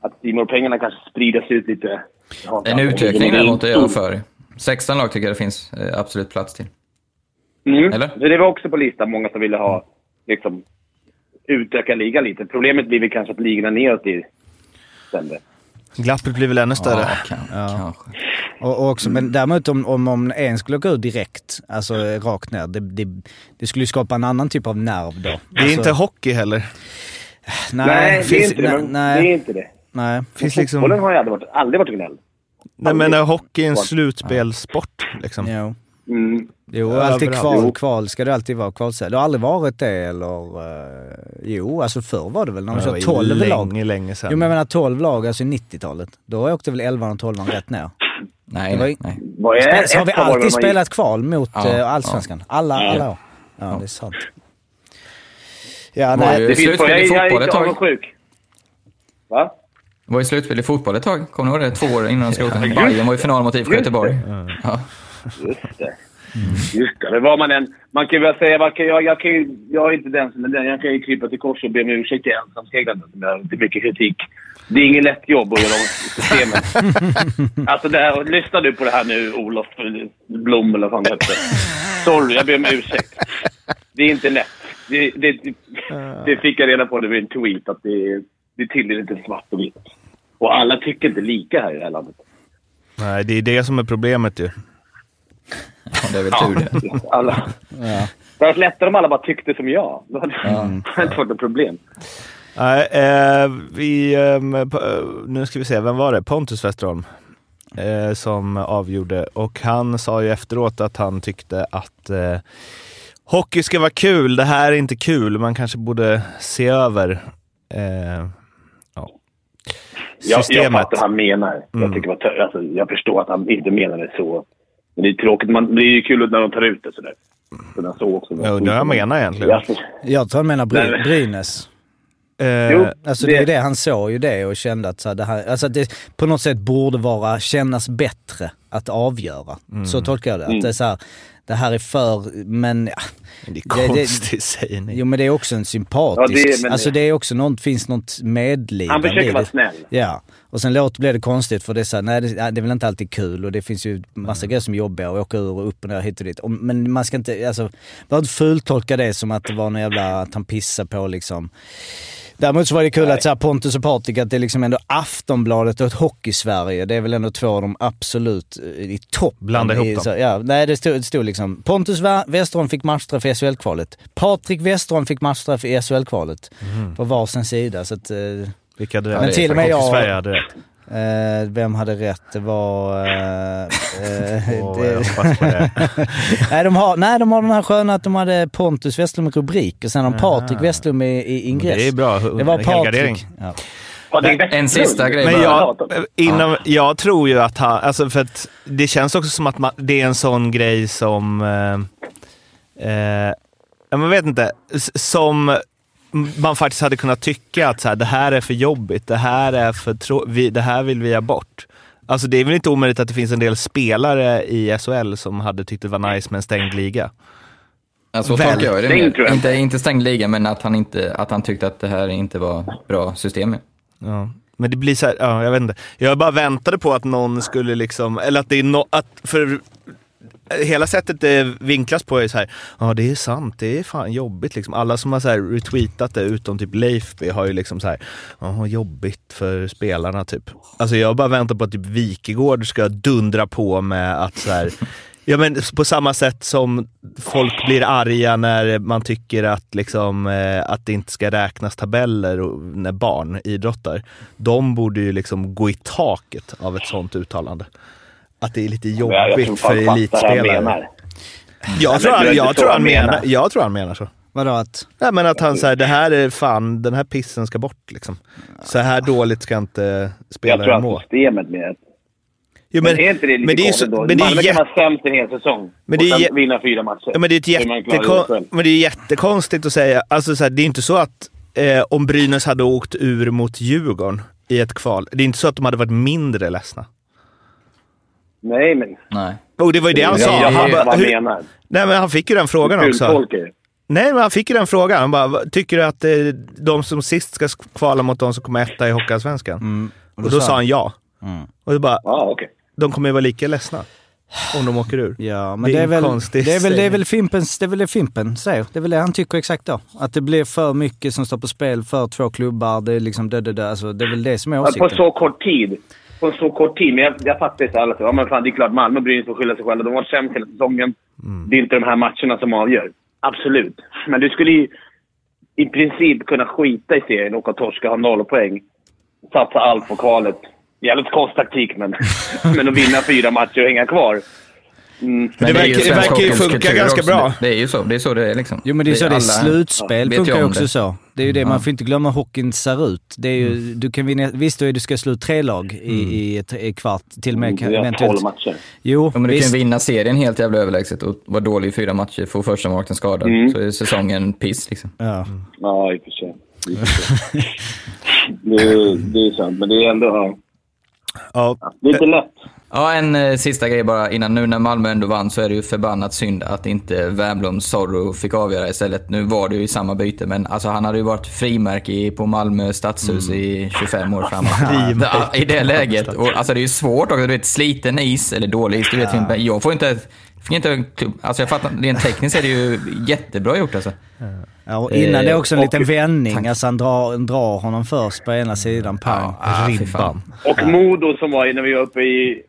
att Simor-pengarna kanske spridas ut lite. Ja, En ja, utökning är stor- jag för. 16 lag tycker jag det finns eh, absolut plats till. Mm. Eller? Så det var också på listan, många som ville ha liksom, utöka ligan lite. Problemet blir väl kanske att ligorna neråt blir sämre. Glappet blir väl ännu större. Ja, kan, Ja. kanske. Och, och också, men däremot om, om, om en skulle gå ut direkt, alltså rakt ner, det, det, det skulle ju skapa en annan typ av nerv då. Det är alltså, inte hockey heller. Nej, Nej, det är finns- inte det. nej, Men nej, Det är inte det. nej. Finns liksom... Fotbollen har ju aldrig varit, aldrig varit gnäll. Nej men är en slutspelssport liksom. Jo. Mm. Jo, alltid kval, Jo. kval ska det alltid vara. Kval, det har aldrig varit det eller... Uh, jo, alltså förr var det väl när de Det körde ju 12 lag. länge, länge sedan. Jo men jag menar 12 lag, alltså i 90-talet. Då åkte väl 11 och 12 rätt ner. Nej, Det var nej, är så har vi alltid spelat kval mot Ja, eh, allsvenskan. Alla, Ja. alla år. Ja, det är sant. Ja, nej. gick- Det finns Slutspel i jag, jag är avundsjuk. Va? Var i slutspel i fotboll ett tag. Kommer du ihåg det? Två år innan de skrotade. Bayern var i final mot IFK Just Göteborg. Ja. Just det. Just det. Men vad man än... Man kan ju väl säga... Man kan, jag, jag, kan ju, jag är inte den som är den. Jag kan ju krypa till kors och be om ursäkt till ensamseglande som jag har inte mycket kritik. Det är inget lätt jobb att göra om systemet. <laughs> alltså, det här, lyssnar du på det här nu, Olof Blom eller vad han hette? Sorry, jag ber om ursäkt. Det är inte lätt. Det, det, det fick jag reda på det vid en tweet, att det, det tillhör inte svart och vitt. Och alla tycker inte lika här i det här landet. Nej, det är det som är problemet ju. Ja, det är väl tur det. Alla. Ja. Det hade varit lättare om alla bara tyckte som jag. Då hade <laughs> det inte varit något problem. Nej, eh, vi, ehm, eh, nu ska vi se, vem var det? Pontus Westerholm eh, som avgjorde och han sa ju efteråt att han tyckte att eh, hockey ska vara kul, det här är inte kul, man kanske borde se över eh, Jag, jag systemet. fattar vad han menar. Mm. Jag, tycker alltså, jag förstår att han inte menar det så. Men det är tråkigt. Man, det är ju kul när de tar ut det sådär. Så den så också. Jag undrar vad han menar egentligen. Ja, Jag tror han menar Bry- Brynäs. Eh, Jo. Alltså det är det, han såg ju det och kände att, så här, det, här, alltså att det på något sätt borde vara, kännas bättre att avgöra. Så tolkar jag det. Att Mm. det är så här, det här är för, men ja, det är konstigt säger ni. Jo men det är också en sympatisk, Ja, det är- men- alltså det är också något, finns något medlidande Han försöker vara det. snäll. Ja, och sen låter blir det konstigt för det är så här, nej det, det är väl inte alltid kul och det finns ju massa grejer som är jobbiga och åka ur och upp och ner hit och dit. Och, men man ska inte, alltså, behöver inte fultolka det som att det var någon jävla, att han pissar på liksom. Däremot så var det kul att så här, Pontus och Patrik, att det är liksom ändå Aftonbladet och ett Hockey-Sverige. Det är väl ändå två av de absolut eh, i topp. Blanda ihop dem. så, ja, nej, det stod, det stod liksom Pontus Westerholm fick matchstraff i SHL-kvalet. Patrik Westerholm fick matchstraff i SHL-kvalet. Mhm. På varsin sida. Så att, eh, Vilka hade rätt? Men till och med jag- Sverige hade rätt. Eh, vem hade rätt? Det var... Eh, eh, Åh, det- <laughs> nej, de har, nej, de har den här sköna att de hade Pontus Westlund i rubrik och sen har de Patrik. Westlund i, i ingress. Det är bra. Det var. Patrik. Ja. En sista grej Men jag, inom, jag tror ju att han, alltså för att det känns också som att man, det är en sån grej som, eh, eh, jag vet inte, som man faktiskt hade kunnat tycka att så här, det här är för jobbigt, det här, är för trå- vi, det här vill vi ha bort. Alltså det är väl inte omöjligt att det finns en del spelare i SHL som hade tyckt det var nice med en stängd liga. Ja, så tolkar jag det. Mer. Inte, inte stängd liga, men att han, inte, att han tyckte att det här inte var bra system. Ja. Men det blir så här, ja, jag vet inte. Jag bara väntade på att någon skulle liksom, eller att det är no, att för hela sättet det vinklas på är så här, ja det är sant, det är fan jobbigt liksom. Alla som har så här retweetat det, utom typ Leifby, har ju liksom så här, ja jobbigt för spelarna typ. Alltså jag bara väntar på att typ Wikegård ska dundra på med att så här, <laughs> Ja men på samma sätt som folk blir arga när man tycker att, liksom, eh, att det inte ska räknas tabeller och, när barn idrottar. De borde ju liksom gå i taket av ett sånt uttalande. Att det är lite jag jobbigt fan för elitspelare. menar. Jag men tror, han, jag, tror han han menar, menar. jag tror han menar så. Vadå att... Ja, men att han säger det här är fan, den här pissen ska bort liksom. Så här dåligt ska inte Jag tror att må. systemet med... Jo, Men, är inte det lite men det är så- då? men det är Malmö kan vara sämst en hel säsong Men det är och sen vinna fyra matcher. Ja, men det är, jättekon- men det är jättekonstigt att säga. Alltså, så här, det är inte så att eh, om Brynäs hade åkt ur mot Djurgården i ett kval, det är inte så att de hade varit mindre ledsna. Nej, men... Nej. Och det var ju det han jag, sa. jag Han, fattar bara, vad han hur, menar. nej, men han fick ju den frågan också. Nej, men han fick ju den frågan. Han bara, "Vad- tycker du att eh, de som sist ska kvala mot de som kommer etta i Hockeyallsvenskan? Mm. Och då sa han ja. Mm. Och det bara, Ja, okej. de kommer ju vara lika ledsna om de åker ur. Ja, men Det det är är, en väl, det är väl det är väl Fimpens, det är väl det Fimpen säger. Det är väl det han tycker exakt då. Att det blir för mycket som står på spel för två klubbar. Det är liksom det, det, det. Alltså, det är väl det som är Ja, På åsikten. så kort tid. På så kort tid. Men jag, jag fattar så alla ja men fan det är klart Malmö och Brynäs får skylla sig själva. De har varit sämst hela säsongen. Mm. Det är inte de här matcherna som avgör. Absolut. Men du skulle ju i princip kunna skita i serien, åka torska, ha noll poäng. Satsa allt på kvalet. Jävligt konstig taktik, men, <laughs> men att vinna fyra matcher och hänga kvar. Mm. det är verkar- ju det verkar ju funka kultur ganska också. bra. Det, det är ju så. Det är så det är liksom. Jo men det är så det är slutspel funkar ju också det. så. Det är ju det, man får inte glömma hur hockeyn ser ut. Det är ju, Mm. du kan vinna, visst då är det ska slå tre lag i, i ett i kvart, till och med kan, Vi har eventuellt. tolv matcher. Jo, Ja, men du visst. kan vinna serien helt jävla överlägset och vara dålig i fyra matcher, få första målvakten skadad, Mm. så är säsongen piss liksom. Ja. Ja, i och för sig. I. <laughs> Det, det är sant, men det är ändå... ja, Ja, Det är inte lätt. Ja, en eh, sista grej bara innan. Nu när Malmö ändå vann så är det ju förbannat synd att inte Wernbloom Zorro fick avgöra istället. Nu var det ju i samma byte, men alltså, han hade ju varit frimärke i- på Malmö stadshus i 25 år framåt. <laughs> Ja, I det läget. Och, alltså det är ju svårt också. Du vet, sliten is, eller dålig is, du vet Fimpen. Jag får inte... Fick inte alltså jag fattar, rent tekniskt är det ju jättebra gjort alltså. Ja, och innan det är också en Eh, liten och- vändning. tack. Alltså han drar, drar honom först på ena sidan, pang. Ah, fan. ribban. Och Modo som var när vi var uppe i,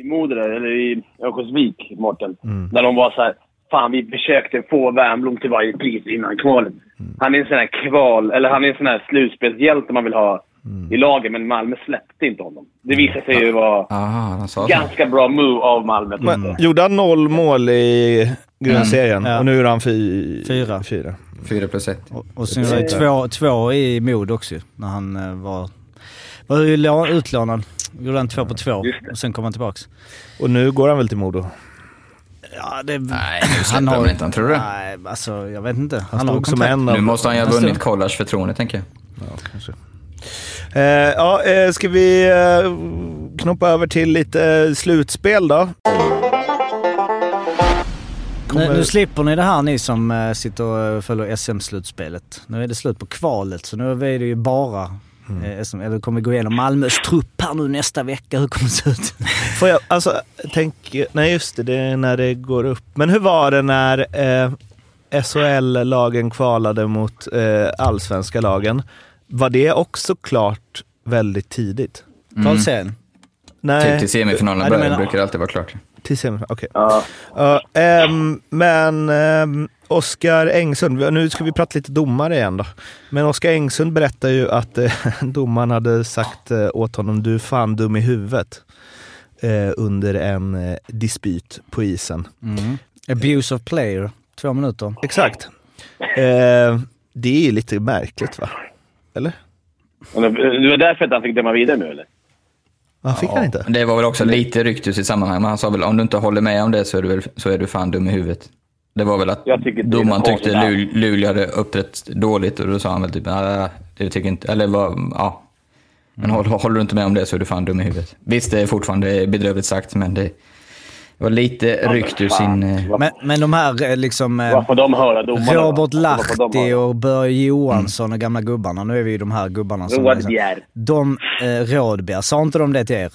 i Modo där, eller i Örnsköldsvik, Mårten. När de var så här. Fan, vi försökte få Wernbloom till varje pris innan kvalet. Han är en sån här kval, eller han är en sån här slutspelshjälte man vill ha i laget, men Malmö släppte inte honom. Det visade sig ju vara Aha, han sa så. ganska bra move av Malmö. Men, gjorde han noll mål i grundserien Mm, ja. och nu är han fy, Fyra. fyra. 4 plus 1. Och, och sen var det två, två i mod också när han eh, var, var utlånad. Gjorde han två på två och sen kom han tillbaks. Och nu går han väl till Modo? Ja, det, Nej, nu <laughs> släpper han inte han, tror du? Nej, alltså jag vet inte. Han har stod som en av... Nu måste han ju ha vunnit Kollars förtroende, tänker jag. Ja, kanske. Eh, ja, eh, ska vi eh, knoppa över till lite slutspel då? Nu, nu slipper ni det här ni som eh, sitter och följer SM-slutspelet. Nu är det slut på kvalet så nu är det ju bara eh, SM, eller kommer vi gå igenom Malmös trupp här nu nästa vecka. Hur kommer det se ut? <laughs> Får jag, alltså, tänk, nej just det, det är när det går upp. Men hur var det när eh, SHL-lagen kvalade mot eh, allsvenska lagen? Var det också klart väldigt tidigt? Kvalserien. Nej, Typ till semifinalerna brukar det alltid vara klart. till semifinal. Okej. Ja. Ja, ehm, men um, Oskar Engsund, nu ska vi prata lite domare igen då. Men Oskar Engsund berättar ju att eh, <laughs> domaren hade sagt eh, åt honom, du är fan dum i huvudet. Eh, under en eh, dispyt på isen. Mm. Abuse of player. Två minuter. Exakt. Det är lite märkligt va? Eller? Det var därför att han fick döma vidare nu, eller? Han fick han inte? Det var väl också lite ryktus i sammanhanget, men han sa väl om du inte håller med om det så är du, väl, så är du fan dum i huvudet. Det var väl att domaren tyckte Lu- Luleå hade uppträtt dåligt och då sa han väl typ "Nej, det tycker inte, eller var, ja. Men håll, håller du inte med om det så är du fan dum i huvudet. Visst, det är fortfarande bedrövligt sagt, men det var lite ryktus in... eh, Men, men de här eh, liksom... eh, de höra, domarna? Robert Lahti och Börje Johansson och gamla gubbarna. Nu är vi ju de här gubbarna som... Roar liksom-. De, eh, Rådbjer, sa inte de det till er?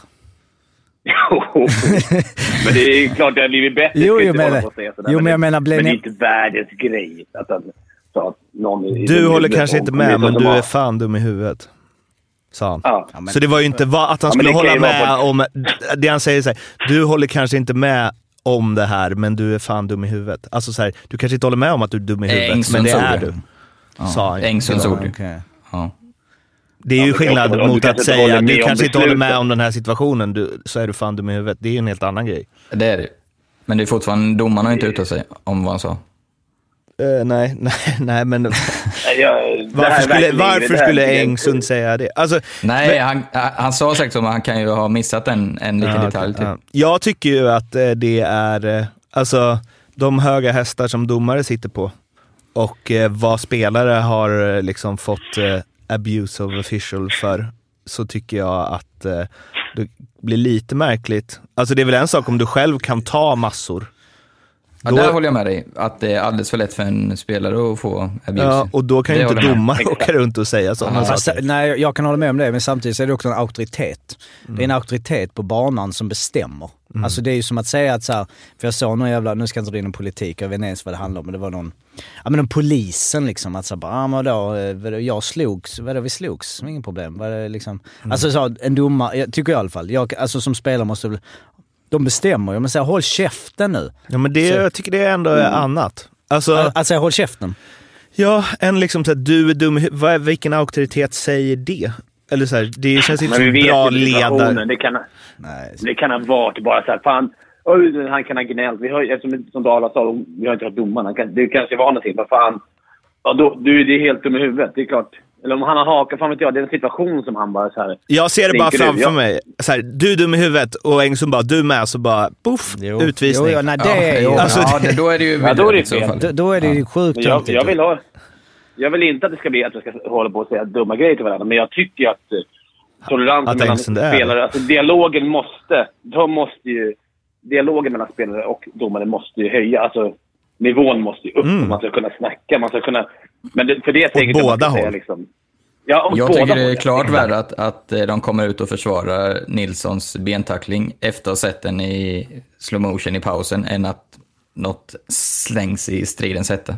Men det är klart det har blivit bättre. Jo, jo, men- hålla på och säga sådär, jo, men jag det- menar, Men det är inte världens grej att han sa att någon är Du håller kanske inte med, men du är fan dum i huvudet. Sa han. Ja. Ja, men- Så det var ju inte va- att han Ja, men skulle kan hålla med på- om... Det han säger så här, du håller kanske inte med om det här, men du är fan dum i huvudet. Alltså så här, du kanske inte håller med om att du är dum i huvudet, men Engsunds det är du. ja, Sa han. Engsunds ord. Okej. Ja. Det är ju Ja, men skillnad mot att säga håller du kanske inte håller med om den här situationen, du, så är du fan dum i huvudet. Det är ju en helt annan grej. Det är det Men det är fortfarande, domaren har inte uttalat sig om vad han sa. Eh, nej, <laughs> nej, nej, men <laughs> varför skulle, varför skulle Engsund säga det? Alltså, Nej, han, han sa säkert så, men han kan ju ha missat en, en liten Ja, detalj. Typ. ja. Jag tycker ju att eh, det är, eh, alltså de höga hästar som domare sitter på och eh, vad spelare har liksom fått eh, abuse of official för, så tycker jag att eh, det blir lite märkligt. Alltså det är väl en sak om du själv kan ta massor. Ja, Då- där håller jag med dig. Att det är alldeles för lätt för en spelare att få abuse. Ja, och då kan ju inte domare <laughs> åka runt och säga sådana Fast, saker. nej, jag kan hålla med om det, men samtidigt är det också en auktoritet. Det är en auktoritet på banan som bestämmer. Alltså det är ju som att säga att så här, för jag såg någon jävla, nu ska jag inte dra in en politik, jag vet inte ens vad det handlar om, men det var någon, ja men polisen liksom, att så bara, ah, men vadå, eh, vadå, jag slogs, vadå vi slogs, ingen problem. Var det liksom, Alltså så, en domare, jag tycker jag i alla fall, jag, alltså som spelare måste väl, de bestämmer ju, men säger håll käften nu. Ja men det, Så- jag tycker det ändå är annat. Alltså, Att säga håll käften. Ja, en liksom så att du är dum vad- Vilken auktoritet säger det? Eller så här, det känns inte Men som bra ledare. Det kan, Nej. det kan ha varit bara så här, fan, han kan ha gnällt. Vi har, eftersom, som Dala sa, vi har inte haft domaren. Kan, det kanske var någonting. Vad fan. Ja, då, du, det är helt dum i huvudet. Det är klart. Eller om han har hakat, fan vet jag. Det är en situation som han bara så här. Jag ser det bara framför Ja. mig. Så här, du är dum i huvudet och Engström bara, du med, så bara poff, utvisning. Jo, jo, nej, det ju... Alltså, ja, det, då är det ju Ja, då är det fel. Då, då är det ju sjukt jag, töntigt. jag vill ha... jag vill inte att det ska bli att vi ska hålla på och säga dumma grejer till varandra, men jag tycker att eh, toleransen Att mellan spelare, alltså dialogen måste, de måste ju, dialogen mellan spelare och domare måste ju höja. Alltså nivån måste ju upp. Mm. Man ska kunna snacka, man ska kunna... Men det, för det Åt tänker jag båda håll. Liksom, ja, Jag båda tycker det är håll, klart värre att, att eh, de kommer ut och försvarar Nilssons bentackling efter att ha sett den i slow motion i pausen än att något slängs i stridens hetta.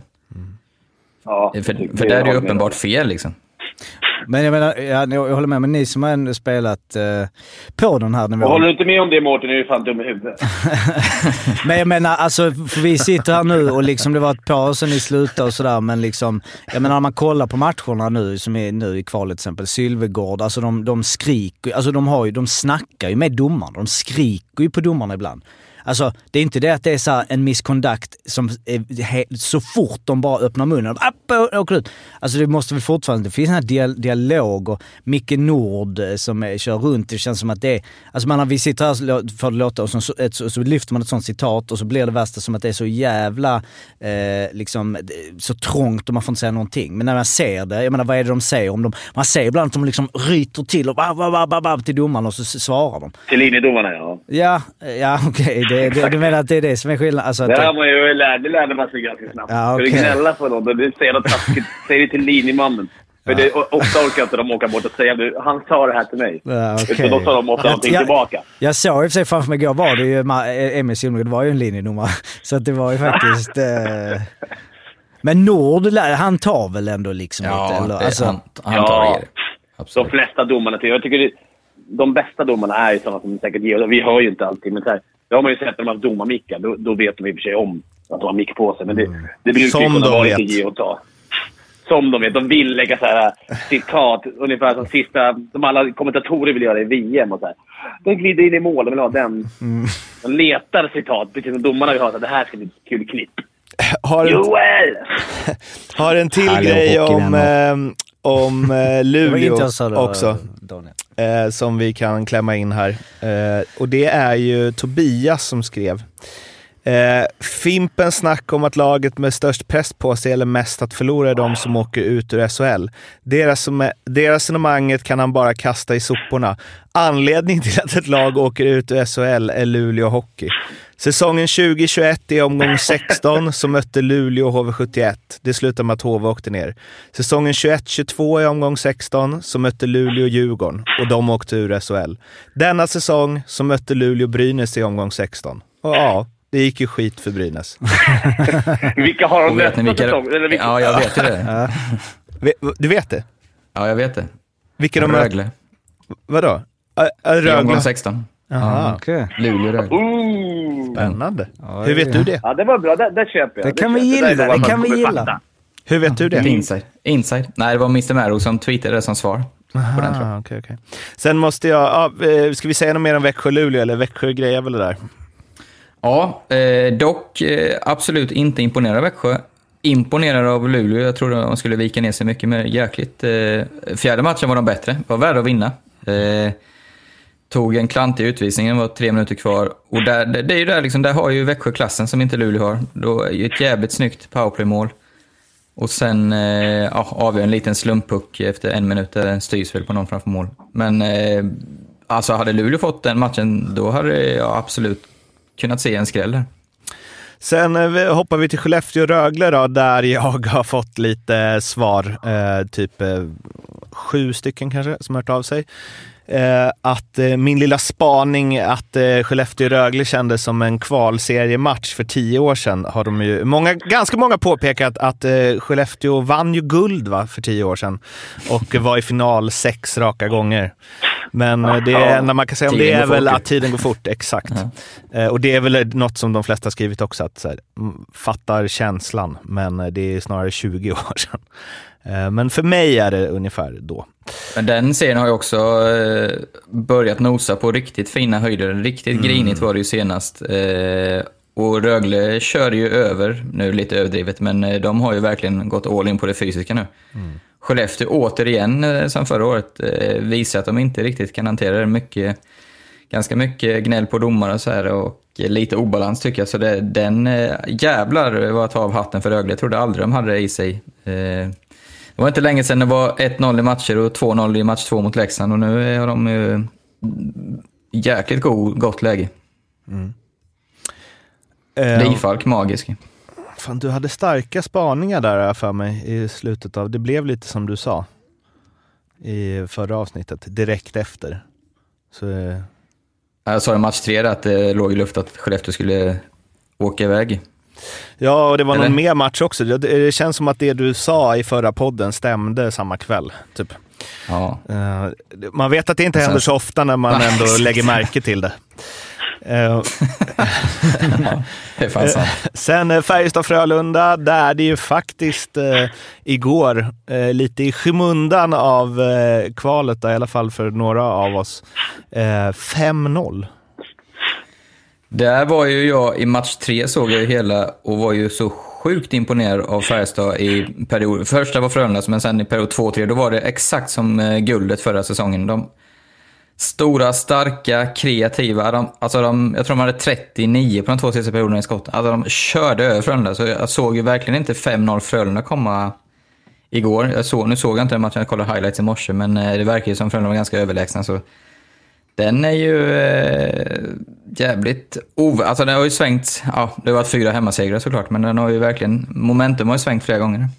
Ja, För, det- för det där är det uppenbart fel liksom. Men jag menar, jag, jag håller med, men ni som har ändå spelat eh, på den här nivån. håller du inte med om det Mårten är du fan dum i huvudet. <laughs> Men jag menar, alltså, för vi sitter här nu och liksom det var ett par år sedan ni slutade och sådär, men liksom, jag menar om man kollar på matcherna nu, som är nu i kvalet till exempel, Sylvegård, alltså de, de skriker alltså de har ju, de snackar ju med domarna, de skriker ju på domarna ibland. Alltså det är inte det att det är så en misconduct som så fort de bara öppnar munnen, upp och åker ut. Alltså det måste väl fortfarande, det finns en här dial- dialog och Micke Nord eh, som är, kör runt, det känns som att det är, alltså man, vi sitter här lå- för det låta och så, ett, så, så lyfter man ett sånt citat och så blir det värsta som att det är så jävla, eh, liksom, så trångt och man får inte säga någonting. Men när man ser det, jag menar vad är det de säger? Om de, man ser ibland att de liksom ryter till och ba, ba, ba, ba, ba, till domaren och så svarar de. Till linjedomarna, ja. Ja, ja <laughs> okej. Det, det, du menar att det är det som är skillnaden? Alltså Det, det, ju, lär, det lärde man sig ganska snabbt. Ja, Ska du okej. gnälla på någon, du säger något taskigt, <laughs> säg det till linjemannen. För det, ofta orkar inte de åka bort och säga du, han sa det här till mig. Ja, okej. Utan då sa de ofta någonting Jag- tillbaka. Jag såg i och för sig framför mig igår var det ju, Ma- Emil Silvergård var ju en linjedomare. Så att det var ju faktiskt... <laughs> Eh... Men Nord, lär- han tar väl ändå liksom Ja, lite? Eller? det, Alltså, han, han tar Ja. ger. De Absolut. flesta domarna, jag tycker det, de bästa domarna är ju sådana som säkert ger, vi hör ju inte alltid, men så här, det har man ju sett när de har haft domarmickar, då, då vet de i och för sig om att de har mick på sig. Men det, det brukar ju Som kunna de vara lite ge och ta. Som de vet. De vill lägga så här <laughs> citat, ungefär som sista, som alla kommentatorer vill göra i VM. Och så här. Den glider in i mål, de vill ha den. De letar citat, precis som domarna vill ha. Så här, det här ska bli ett kul klipp. <laughs> Har en, Joel! <laughs> har en till Hallå, grej om, eh, om eh, var Luleå också. Daniel eh, som vi kan klämma in här. Eh, och det är ju Tobias som skrev. Eh, Fimpen snack om att laget med störst press på sig eller mest att förlora är de som åker ut ur SHL. Det, det resonemanget kan han bara kasta i soporna. Anledningen till att ett lag åker ut ur SHL är Luleå Hockey. Säsongen 2021 i omgång 16 så mötte Luleå HV71. Det slutade med att HV åkte ner. Säsongen 21-22 i omgång 16 så mötte Luleå Djurgården och de åkte ur SHL. Denna säsong så mötte Luleå Brynäs i omgång 16. Och ja, det gick ju skit för Brynäs. <laughs> Vilka har de nästa vilka... säsong? Eller vilka? Ja, jag vet ju det. Ve- Du vet det? Ja, jag vet det. Vilka de mötte? Rögle. Vadå? Ä, I omgång Rögle? 16. Jaha, Okej. Luleå, Rögle. Spännande. Ja, Hur vet du det? Ja, det var bra. Det, det köper jag. Det kan vi köper jag. gilla, det vad kan vi gilla. fatta. Hur vet du det? Inside. Inside. Nej, det var Mr. Marrow som tweetade det som svar på den tror jag. Ah, okej, okej. Sen måste jag... Ja, eh, ska vi säga något mer om Växjö-Luleå eller Växjö grejer väl det där? Ja, eh, dock eh, absolut inte imponerad av Växjö. Imponerad av Luleå. Jag trodde de skulle vika ner sig mycket mer jäkligt. Eh, fjärde matchen var de bättre. Var värda att vinna. Eh, tog en klantig utvisning, det var tre minuter kvar. Och där, det, det är ju där, liksom, där har ju Växjö klassen som inte Luleå har. Då är ju ett jävligt snyggt powerplay-mål. Och sen eh, ja, avgör en liten slumppuck efter en minut där den styrs väl på någon framför mål. Men eh, alltså hade Luleå fått den matchen, då hade jag absolut kunnat se en skräll där. Sen eh, hoppar vi till Skellefteå-Rögle då, där jag har fått lite svar. Eh, typ eh, sju stycken kanske som har hört av sig. Eh, att eh, min lilla spaning att eh, Skellefteå-Rögle kändes som en kvalseriematch för tio år sedan har de ju många, ganska många påpekat att eh, Skellefteå vann ju guld va, för tio år sedan och var i final sex raka gånger. Men eh, det enda man kan säga om det är väl att tiden går fort, exakt. Eh, och det är väl något som de flesta skrivit också, att så här, mm, fattar känslan, men eh, det är snarare 20 <laughs> år sedan. Men för mig är det ungefär då. Men den serien har ju också börjat nosa på riktigt fina höjder. Riktigt grinigt var det ju senast. Och Rögle kör ju över, nu lite överdrivet, men de har ju verkligen gått all in på det fysiska nu. Skellefteå återigen, eh, som förra året, eh, visar att de inte riktigt kan hantera det. Mycket, ganska mycket gnäll på domare och så här och lite obalans tycker jag. Så det, den eh, jävlar var att ta av hatten för Rögle. Jag trodde aldrig de hade det i sig. Det var inte länge sedan det var 1-0 i matcher och 2-0 i match två mot Leksand och nu har de ju jäkligt god, gott läge. Eh, Rifalk, magisk. Fan, du hade starka spaningar där för mig i slutet av... Det blev lite som du sa i förra avsnittet, direkt efter. Så, Jag sa i match tre att det låg i luft att Skellefteå skulle åka iväg. ja, och det var Eller? någon mer match också. Det, det känns som att det du sa i förra podden stämde samma kväll. Typ. Ja. Eh, man vet att det inte händer så ofta när man ändå lägger märke till det. Eh, <laughs> Det sant. Sen eh, Färjestad-Frölunda, där det ju faktiskt eh, igår, eh, lite i skymundan av eh, kvalet, då, i alla fall för några av oss, eh, 5-0. Där var ju jag i match tre såg jag ju hela och var ju så sjukt imponerad av Färjestad i period... Första var Frölundas, men sen i period två och tre, då var det exakt som eh, guldet förra säsongen. De stora, starka, kreativa. De, alltså de, jag tror de hade 39 på de två sista perioderna i skott. Alltså de körde över Frölunda, så jag såg ju verkligen inte 5-0 Frölunda komma igår. Jag såg, nu såg jag inte den matchen, jag kollade highlights i morse, men eh, det verkar ju som Frölunda var ganska överlägsna. Så den är ju eh, jävligt ov... Alltså den har ju svängt, ja det har varit fyra hemmasegrar såklart, men den har ju verkligen, momentum har ju svängt flera gånger.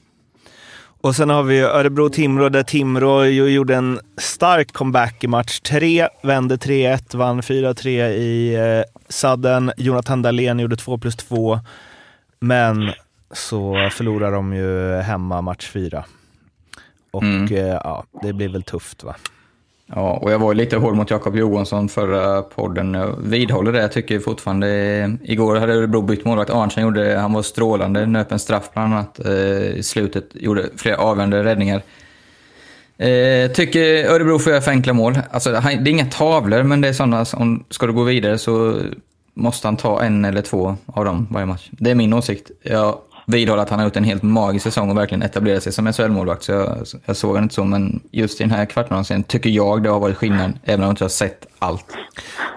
Och sen har vi Örebro-Timrå där Timrå gjorde en stark comeback i match 3, vände 3-1, vann 4-3 i eh, sadden. Jonathan Dahlén gjorde 2 plus 2, men så förlorar de ju hemma match 4. Och Mm. eh, ja, det blir väl tufft va? Ja, och jag var ju lite hård mot Jakob Johansson förra podden. Jag vidhåller det. Jag tycker fortfarande... Eh, igår hade Örebro bytt målvakt. Arntzen gjorde... Han var strålande. Nöp en straff bland annat. Eh, I slutet gjorde flera avgörande räddningar. Eh, tycker Örebro får göra för enkla mål. Alltså, det är inga tavlor, men det är sådana som... Ska du gå vidare så måste han ta en eller två av dem varje match. Det är min åsikt. Jag vidhåller att han har gjort en helt magisk säsong och verkligen etablerat sig som SHL-målvakt. Så jag, jag såg han inte så, men just i den här kvartsfinalen tycker jag det har varit skillnad, även om jag inte har sett allt.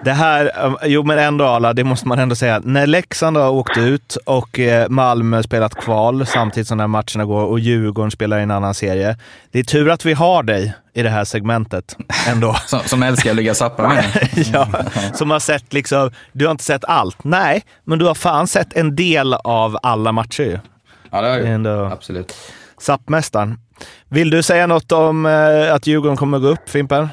Det här, eh, jo men ändå Ala, det måste man ändå säga. När Leksand har åkt ut och eh, Malmö spelat kval samtidigt som de här matcherna går och Djurgården spelar i en annan serie. Det är tur att vi har dig i det här segmentet ändå. <laughs> Som, som älskar att ligga zappa med. <laughs> ja, som har sett liksom, du har inte sett allt. Nej, men du har fan sett en del av alla matcher ju. Ja, det har jag Ändå. Absolut. Sappmästaren. Vill du säga något om eh, att Djurgården kommer gå upp, Fimpen?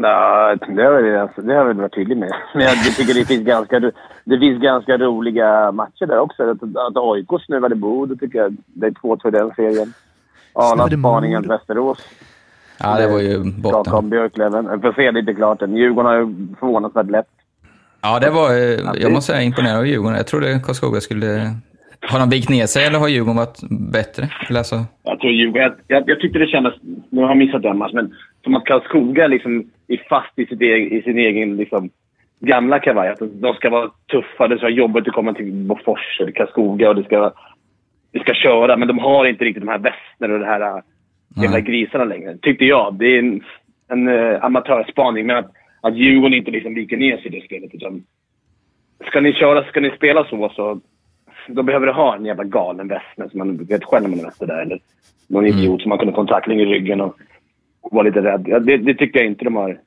Nej, det har, jag, alltså, det har jag väl varit tydlig med. <laughs> Men jag tycker det finns ganska, det finns ganska roliga matcher där också. Att, att AIK snuvade Bodo tycker jag. Det är 2-2 i den serien. Arla spaningen. Västerås. Ja, det var ju Prata botten. om Björklöven. Jag får se lite klart den. Djurgården har ju förvånansvärt lätt. Ja, det var... eh, Jag måste säga imponerad av Djurgården. Jag trodde Karlskoga skulle... Har de vikt ner sig eller har Djurgården varit bättre? Eller alltså, Jag tror Djurgården... Jag, jag, jag tyckte det kändes... Nu har jag missat den matchen, men som att Karlskoga liksom är fast i, sitt egen, i sin egen liksom, gamla kavaj. Att de ska vara tuffa, det ska vara jobbigt att komma till Bofors eller Karlskoga och det ska, det ska köra. Men de har inte riktigt de här västner och de här äh, jävla grisarna längre. Tyckte jag. Det är en, en uh, amatörspaning, men att, att Djurgården inte liksom viker ner sig i det spelet. Utan ska ni köra, ska ni spela så, så då behöver du ha en jävla galen västner som man vet själv när man är där. Eller någon Mm. idiot som man kunde få en tackling i ryggen och, och vara lite rädd. Det, det tycker jag inte de har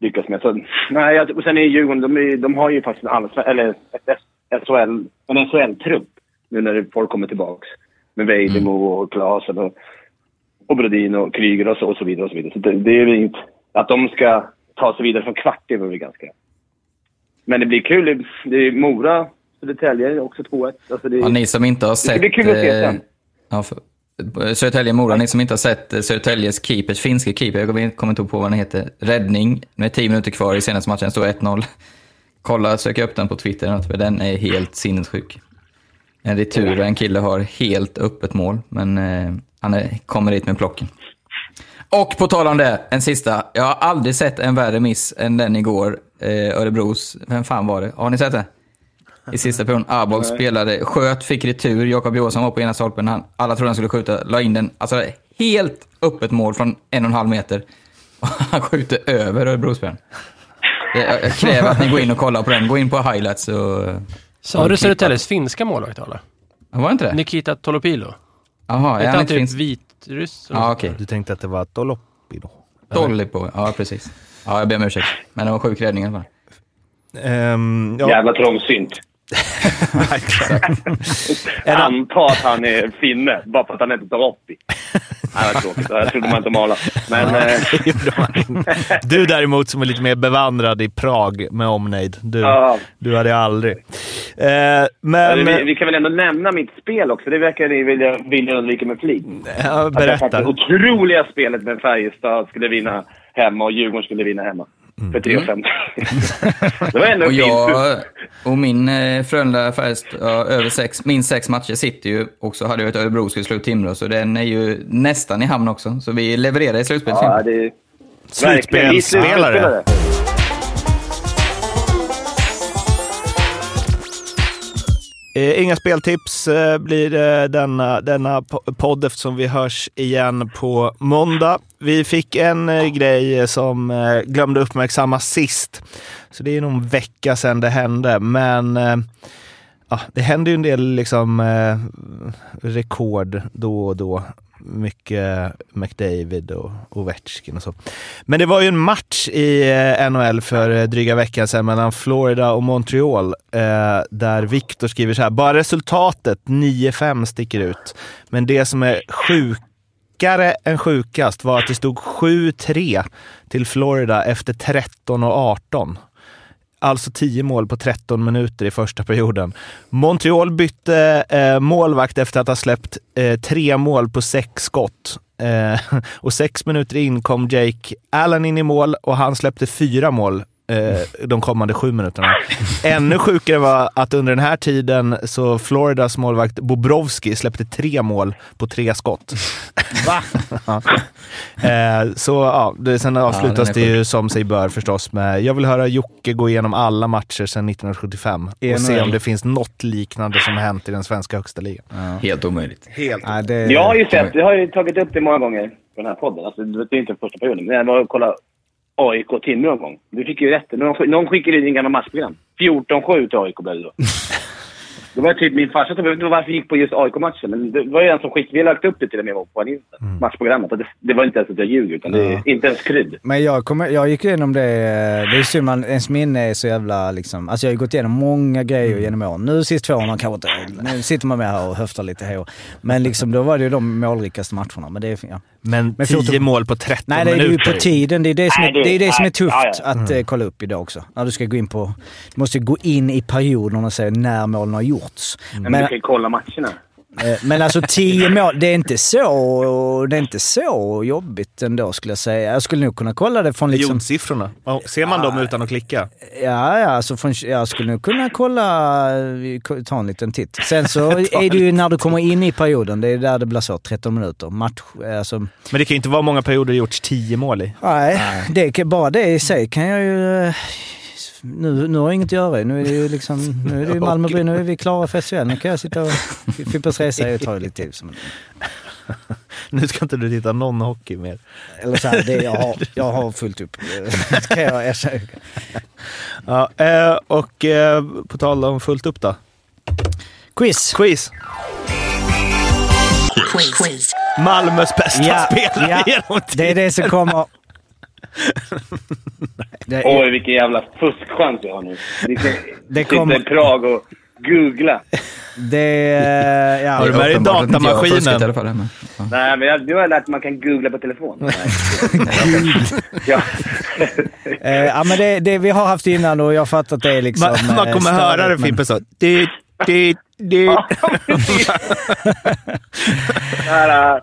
lyckats med. Så, nej, och sen är Djurgården, de, är, de har ju faktiskt en allsven, eller ett S- SHL, en SHL-trupp nu när folk kommer tillbaks. Med Vejdemo och Klasen och, och Brodin och Kryger och så, och så vidare. Och så vidare. Så det, det är inte... Att de ska ta sig vidare från kvart, det var väl ganska... Men det blir kul. Det, det är Mora, Södertälje också 2-1. Alltså det, ja, ni som inte har det sett... blir kul att se eh, sen. Ja, för, Södertälje-Mora, ni som inte har sett eh, Södertäljes keepers, finske keeper, jag kommer inte ihåg på vad den heter, räddning, med 10 minuter kvar i senaste matchen, står 1-0. Kolla, sök upp den på Twitter, för den är helt sinnessjuk. En retur och en kille har helt öppet mål, men eh, han är, kommer dit med plocken. Och på tal om det, en sista. Jag har aldrig sett en värre miss än den igår. Eh, Örebros, vem fan var det? Har ni sett det? I sista perioden. Arboll spelade, sköt, fick retur. Jakob Johansson var på ena stolpen. Han, alla trodde han skulle skjuta, la in den. Alltså helt öppet mål från en och en halv meter. Och han skjuter över Örebrospelaren. Jag, jag kräver att ni går in och kollar på den. Gå in på highlights och... Sa du Södertäljes finska målvakt eller? Var det inte det? Nikita Tolopilo? Jaha, Är han han inte typ finsk? vitryss? Ja, okej. Du tänkte att det var? Dolly på. Ja, precis. Ja, jag ber om ursäkt. Men det var sjuk räddning i alla fall. Ehm, ja, Jävla trångsynt. Jag antar att han är finne, bara för att han inte tar upp i. Nej, vad tråkigt. Det trodde man inte om. Men... eh. Du däremot som är lite mer bevandrad i Prag med omnejd. Du, Ja. du hade aldrig. Eh, men... vi, vi kan väl ändå nämna mitt spel också. Det verkar ni vilja, vilja undvika med flit. Ja, Att det berätta. otroliga spelet med Färjestad skulle vinna hemma och Djurgården skulle vinna hemma. För 3,50. det var ändå Och jag och min eh, Frölunda Färjestad, ja, över sex, minst sex matcher sitter ju och så hade jag ett Örebro skulle slå Timrå, så den är ju nästan i hamn också. Så vi levererar i slutspelet. Ja, det är Slutspelsspelare. Eh, inga speltips eh, blir det denna, denna podd eftersom vi hörs igen på måndag. Vi fick en eh, grej som eh, glömde uppmärksamma sist. Så det är nog en vecka sedan det hände. Men eh, ja, det händer ju en del liksom, eh, rekord då och då. Mycket McDavid och Ovechkin och så. Men det var ju en match i eh, NHL för eh, dryga veckan sedan mellan Florida och Montreal eh, där Victor skriver så här. Bara resultatet 9-5 sticker ut. Men det som är sjukare än sjukast var att det stod 7-3 till Florida efter 13 och 18. Alltså 10 mål på 13 minuter i första perioden. Montreal bytte eh, målvakt efter att ha släppt eh, tre mål på sex skott. Eh, <laughs> och sex minuter in kom Jake Allen in i mål och han släppte fyra mål eh, de kommande sju minuterna. Ännu sjukare var att under den här tiden så Floridas målvakt Bobrovski släppte tre mål på tre skott. Va? <laughs> Ja. Eh, så ja, det, sen avslutas är det ju som sig bör förstås med, jag vill höra Jocke gå igenom alla matcher sedan 1975 och se om det finns något liknande som hänt i den svenska högsta ligan. Helt omöjligt. Helt. Ja, det, Jag har ju sett, jag har ju tagit upp det många gånger på den här podden. Alltså, det är inte första perioden, men jag var och kollade AIK Timrå en gång. Du fick ju rätt. Någon, någon skickade in en gammal matchprogram. 14-7 till AIK blev det då. <laughs> Det var typ min farsa som, jag vet inte varför jag gick på just AIK-matchen, men det var ju en som skickade, vi har lagt upp det till och med på en Insta, matchprogrammet. Det, det var inte ens att jag ljuger, utan det är inte ens krydd. Men jag, kommer, jag gick igenom det, eh, det är synd man, ens minne är så jävla liksom, alltså jag har ju gått igenom många grejer genom åren. Nu sist två åren kanske inte, nu sitter man med här och höftar lite här. Men liksom då var det ju de målrikaste matcherna. Men det är, ja. Men Men 10 14 mål på 13 Nej, det är ju minuter. på tiden. Det är det som är, Nej, det- är, det som är nej, tufft ja, ja. att eh, kolla upp idag också. När du ska gå in på... Du måste gå in i perioden och se när målen har gjorts. Men, Men, du kan ju kolla matcherna. eh, men alltså 10 mål, det är inte så, det är inte så jobbigt ändå skulle jag säga. Jag skulle nog kunna kolla det från liksom... Periodsiffrorna. Ja, Ser man dem utan att klicka? Ja, ja, alltså från, jag skulle nog kunna kolla, ta en liten titt. Sen så <laughs> är det ju när du kommer in i perioden, det är där det blir så, 13 minuter. Match, alltså, Men det kan ju inte vara många perioder det gjorts 10 mål i. nej, Det, kan- bara det i sig kan jag ju... Nu, nu har jag inget att göra Nu är det ju liksom, nu är det ju <laughs> Malmö nu är vi klara för SHL. Nu kan jag sitta och... <laughs> Fippens Resa tar ju lite tid. Som, Nu ska inte du titta någon hockey mer. eller så här, det, jag, har, <laughs> jag har fullt upp. Kan jag erkänna. Ja, eh, och eh, på tal om fullt upp då. Quiz! Quiz. Quiz. Malmös bästa Ja, spelare ja, genom det är det som kommer. Det är, <laughs> Oj, vilken jävla fuskchans jag har nu. Ni Det sitta kommer- i Prag och googla. Det... Ja, Har du med dig datamaskinen? i alla fall, men, ja. Nej, men jag, nu har jag lärt mig att man kan googla på telefon. <laughs> Ja. <laughs> eh, ja, men det, det, vi har haft innan och jag har fattat det liksom... Man, man eh, kommer höra det men- Fimpen så. Det, det, det. Här,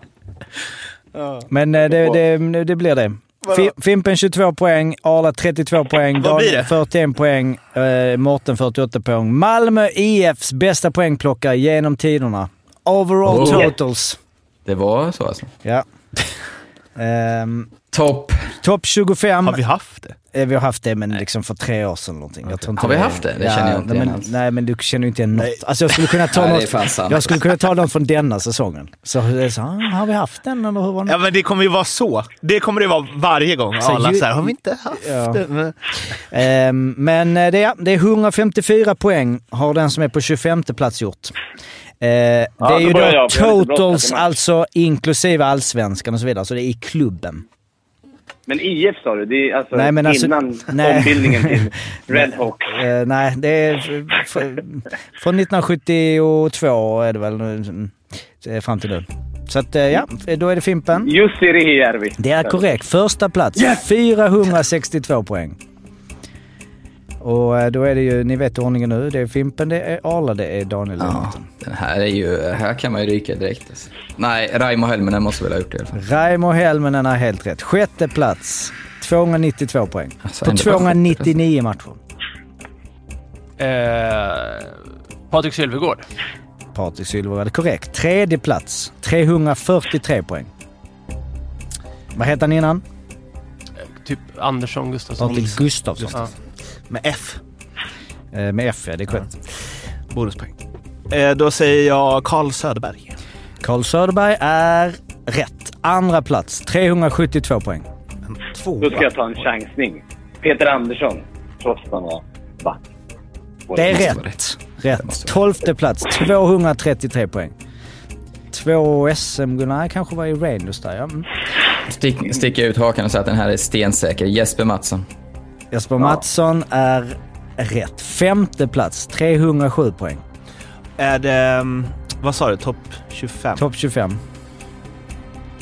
Men eh, det, det, det blir det. Fi- Fimpen 22 poäng, Arla 32 poäng, Daniel det? 41 poäng, eh, Mårten 48 poäng. Malmö IFs bästa poängplockare genom tiderna. Overall Oh. totals. Det var så alltså. Ja. <laughs> Ehm, Topp. Topp 25. Har vi haft det? Eh, Vi har haft det, men liksom för tre år sedan någonting. Jag tror inte Har vi haft det? Det känner jag inte nej, igen men, alls. nej, men du känner ju inte igen något. Alltså jag skulle kunna ta Nej, något... Jag skulle kunna ta något från denna säsongen. Så, är så ah, har vi haft den eller hur var det? Ja, men det kommer ju vara så. Det kommer det vara varje gång. Så Alla ju- så här, har vi inte haft Ja. det? Men- Ehm, men eh, det, är- det är 154 poäng har den som är på 25 plats gjort. Eh, det är ju då jag, totals, alltså inklusive allsvenskan och så vidare. Så det är i klubben. Men IF sa du? Det är alltså, Nej, men alltså- innan <laughs> nej. ombildningen till <laughs> Redhawk. Eh, nej, det är från 1972 är det väl nu, eh, fram till nu. Så att, eh, ja, då är det Fimpen. Jussi Rihijärvi. Det är korrekt. Första plats. Yes! 462 poäng. Och eh, då är det ju, ni vet ordningen nu. Det är Fimpen, det är Arla, det är Daniel Ja, den här är ju... Här kan man ju ryka direkt. Alltså. Nej, Raimo Helminen måste väl ha gjort det i alla fall. Raimo Helminen har helt rätt. Sjätte plats. 292 poäng. Alltså, På ändå bara 299 matcher. Eh, Patrik Sylvegård. Patrik Sylver hade korrekt. Tredje plats. 343 poäng. Vad hette han innan? Typ Andersson Gustafsson. Patrik Gustafsson. Ja. Med F. Eh, Med F, ja. Det är korrekt. Bonuspoäng. Eh, då säger jag Carl Söderberg. Karl Söderberg är rätt. Andra plats. 372 poäng. En tvåa. Då ska jag ta en chansning. Peter Andersson. Trots att han var back. Det är vara rätt. Rätt. Tolfte plats. 233 poäng. Två SM-guld. Nej, kanske var i Rangers där. Ja. Mm. Stick, sticka ut hakan och säga att den här är stensäker. Jesper Mattsson. Jesper Mattsson är rätt. Femte plats. 307 poäng. Är det, mm, vad sa du, topp 25? Topp 25.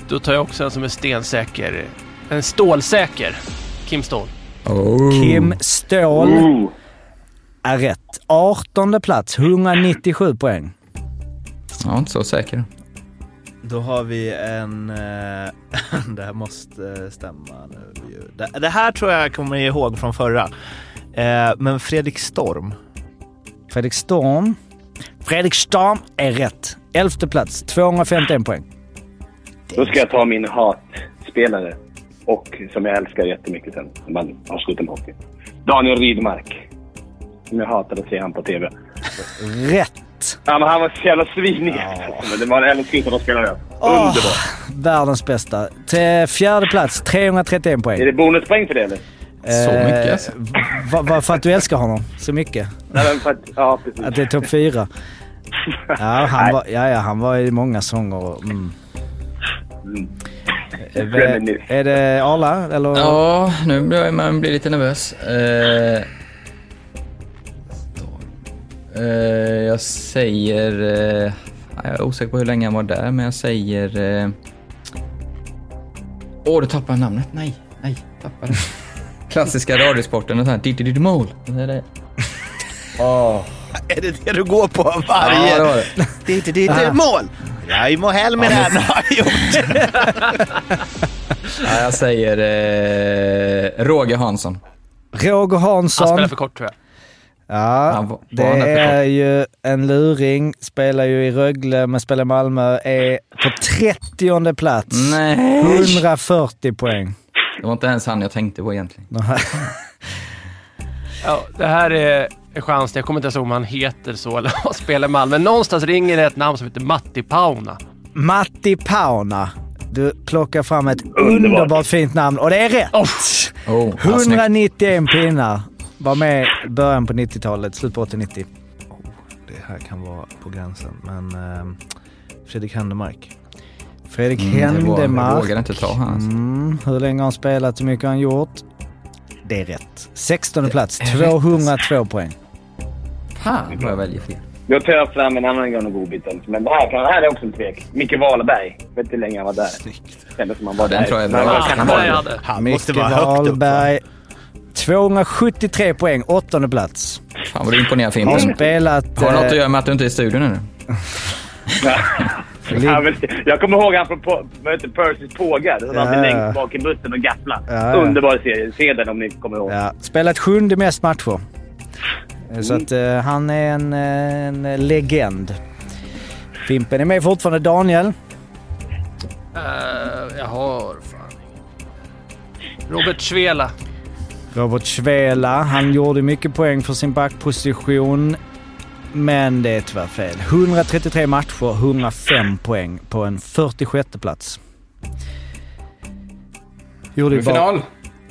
Då tar jag också en som är stensäker. En stålsäker. Kim Ståhl. Kim Ståhl Ooh. är rätt. 18 plats. 197 poäng. Ja, inte så säker. Då har vi en... Eh, <laughs> det här måste stämma nu. Det, det här tror jag kommer ihåg från förra. Eh, men Fredrik Storm. Fredrik Storm. Fredrik Storm är rätt. Elfte plats. 251 poäng. Då ska jag ta min hatspelare. Och som jag älskar jättemycket sen när man har slutat med hockey. Daniel Rydmark. Som jag hatade att se han på TV. Rätt. Ja, men han var så jävla svinig. Men det var en älskling som de spelade. Underbart. Världens bästa. Till fjärde plats. 331 poäng. Är det bonuspoäng för det eller? Så mycket alltså. Va- va- för att du älskar honom så mycket? Nej, men för att, ja, precis. Att det är topp fyra? <laughs> Ja, han var, ja, ja, han var i många sånger. och, Mm. Mm. Är, Reminisce. är det Arla eller? Ja, nu börjar man bli lite nervös. Eh, eh, jag säger... Eh, jag är osäker på hur länge han var där, men jag säger... eh, Åh, oh, du tappade namnet. Nej, nej, tappade. <laughs> Klassiska radiosporten och sånt här. Mål. Det är det. Är det det du går på Ja, varje... det var det. Dit, dit, dit, mål! Raimo Helminen har gjort Ja, jag säger eh, Roger Hansson. Roger Han Hansson. spelar för kort tror jag. Ja, Han var- det var är ju en luring. Spelar ju i Rögle men spelar i Malmö. Är på 30 plats. Nej! 140 poäng. Det var inte ens han jag tänkte på egentligen. <laughs> Ja, det här är en chans. Jag kommer inte ens ihåg om han heter så eller vad spelar i Malmö. Men någonstans ringer det ett namn som heter Matti Pauna. Matti Pauna. Du plockar fram ett underbart, fint namn och det är rätt! Oh, Oh, ja, snyggt. 191 pinnar. Var med början på 90-talet, slut på 80-90. Det här kan vara på gränsen, men eh, Fredrik Händemark. Fredrik Mm, jag vågar- Jag Händemark. vågar inte ta hans. Mm, hur länge har han spelat? Hur mycket har han gjort? Det är rätt. 16 plats, 202 poäng. Fan vad jag väljer fel. Då tar jag fram en annan gammal godbit. Men det här, kan, det här är också en tvek. Micke Wahlberg. Vet inte hur länge han var där. Snyggt. Kändes som han var Den där. tror jag är bra. han jag. Han Micke måste vara högt upp. Wahlberg. 273 poäng, åttonde plats. Fan vad du imponerar Har Fimpen. spelat... Har det något att eh, göra med att du inte är i studion nu? <laughs> Ja, men, jag kommer ihåg han från Percys pågar. Han Ja. alltid längst bak i bussen och gaffla. Ja, ja. Underbar serie. Se den om ni kommer ihåg. Ja, spelat sjunde mest matcher. Eh, Så att eh, han är en, en legend. Fimpen är med fortfarande. Daniel. Eh, jag har fan ingen. Robert Svela. Robert Svela. Han gjorde mycket poäng för sin backposition. Men det är tyvärr fel. 133 matcher, 105 poäng på en 46 plats. Gjorde ju bara... Final.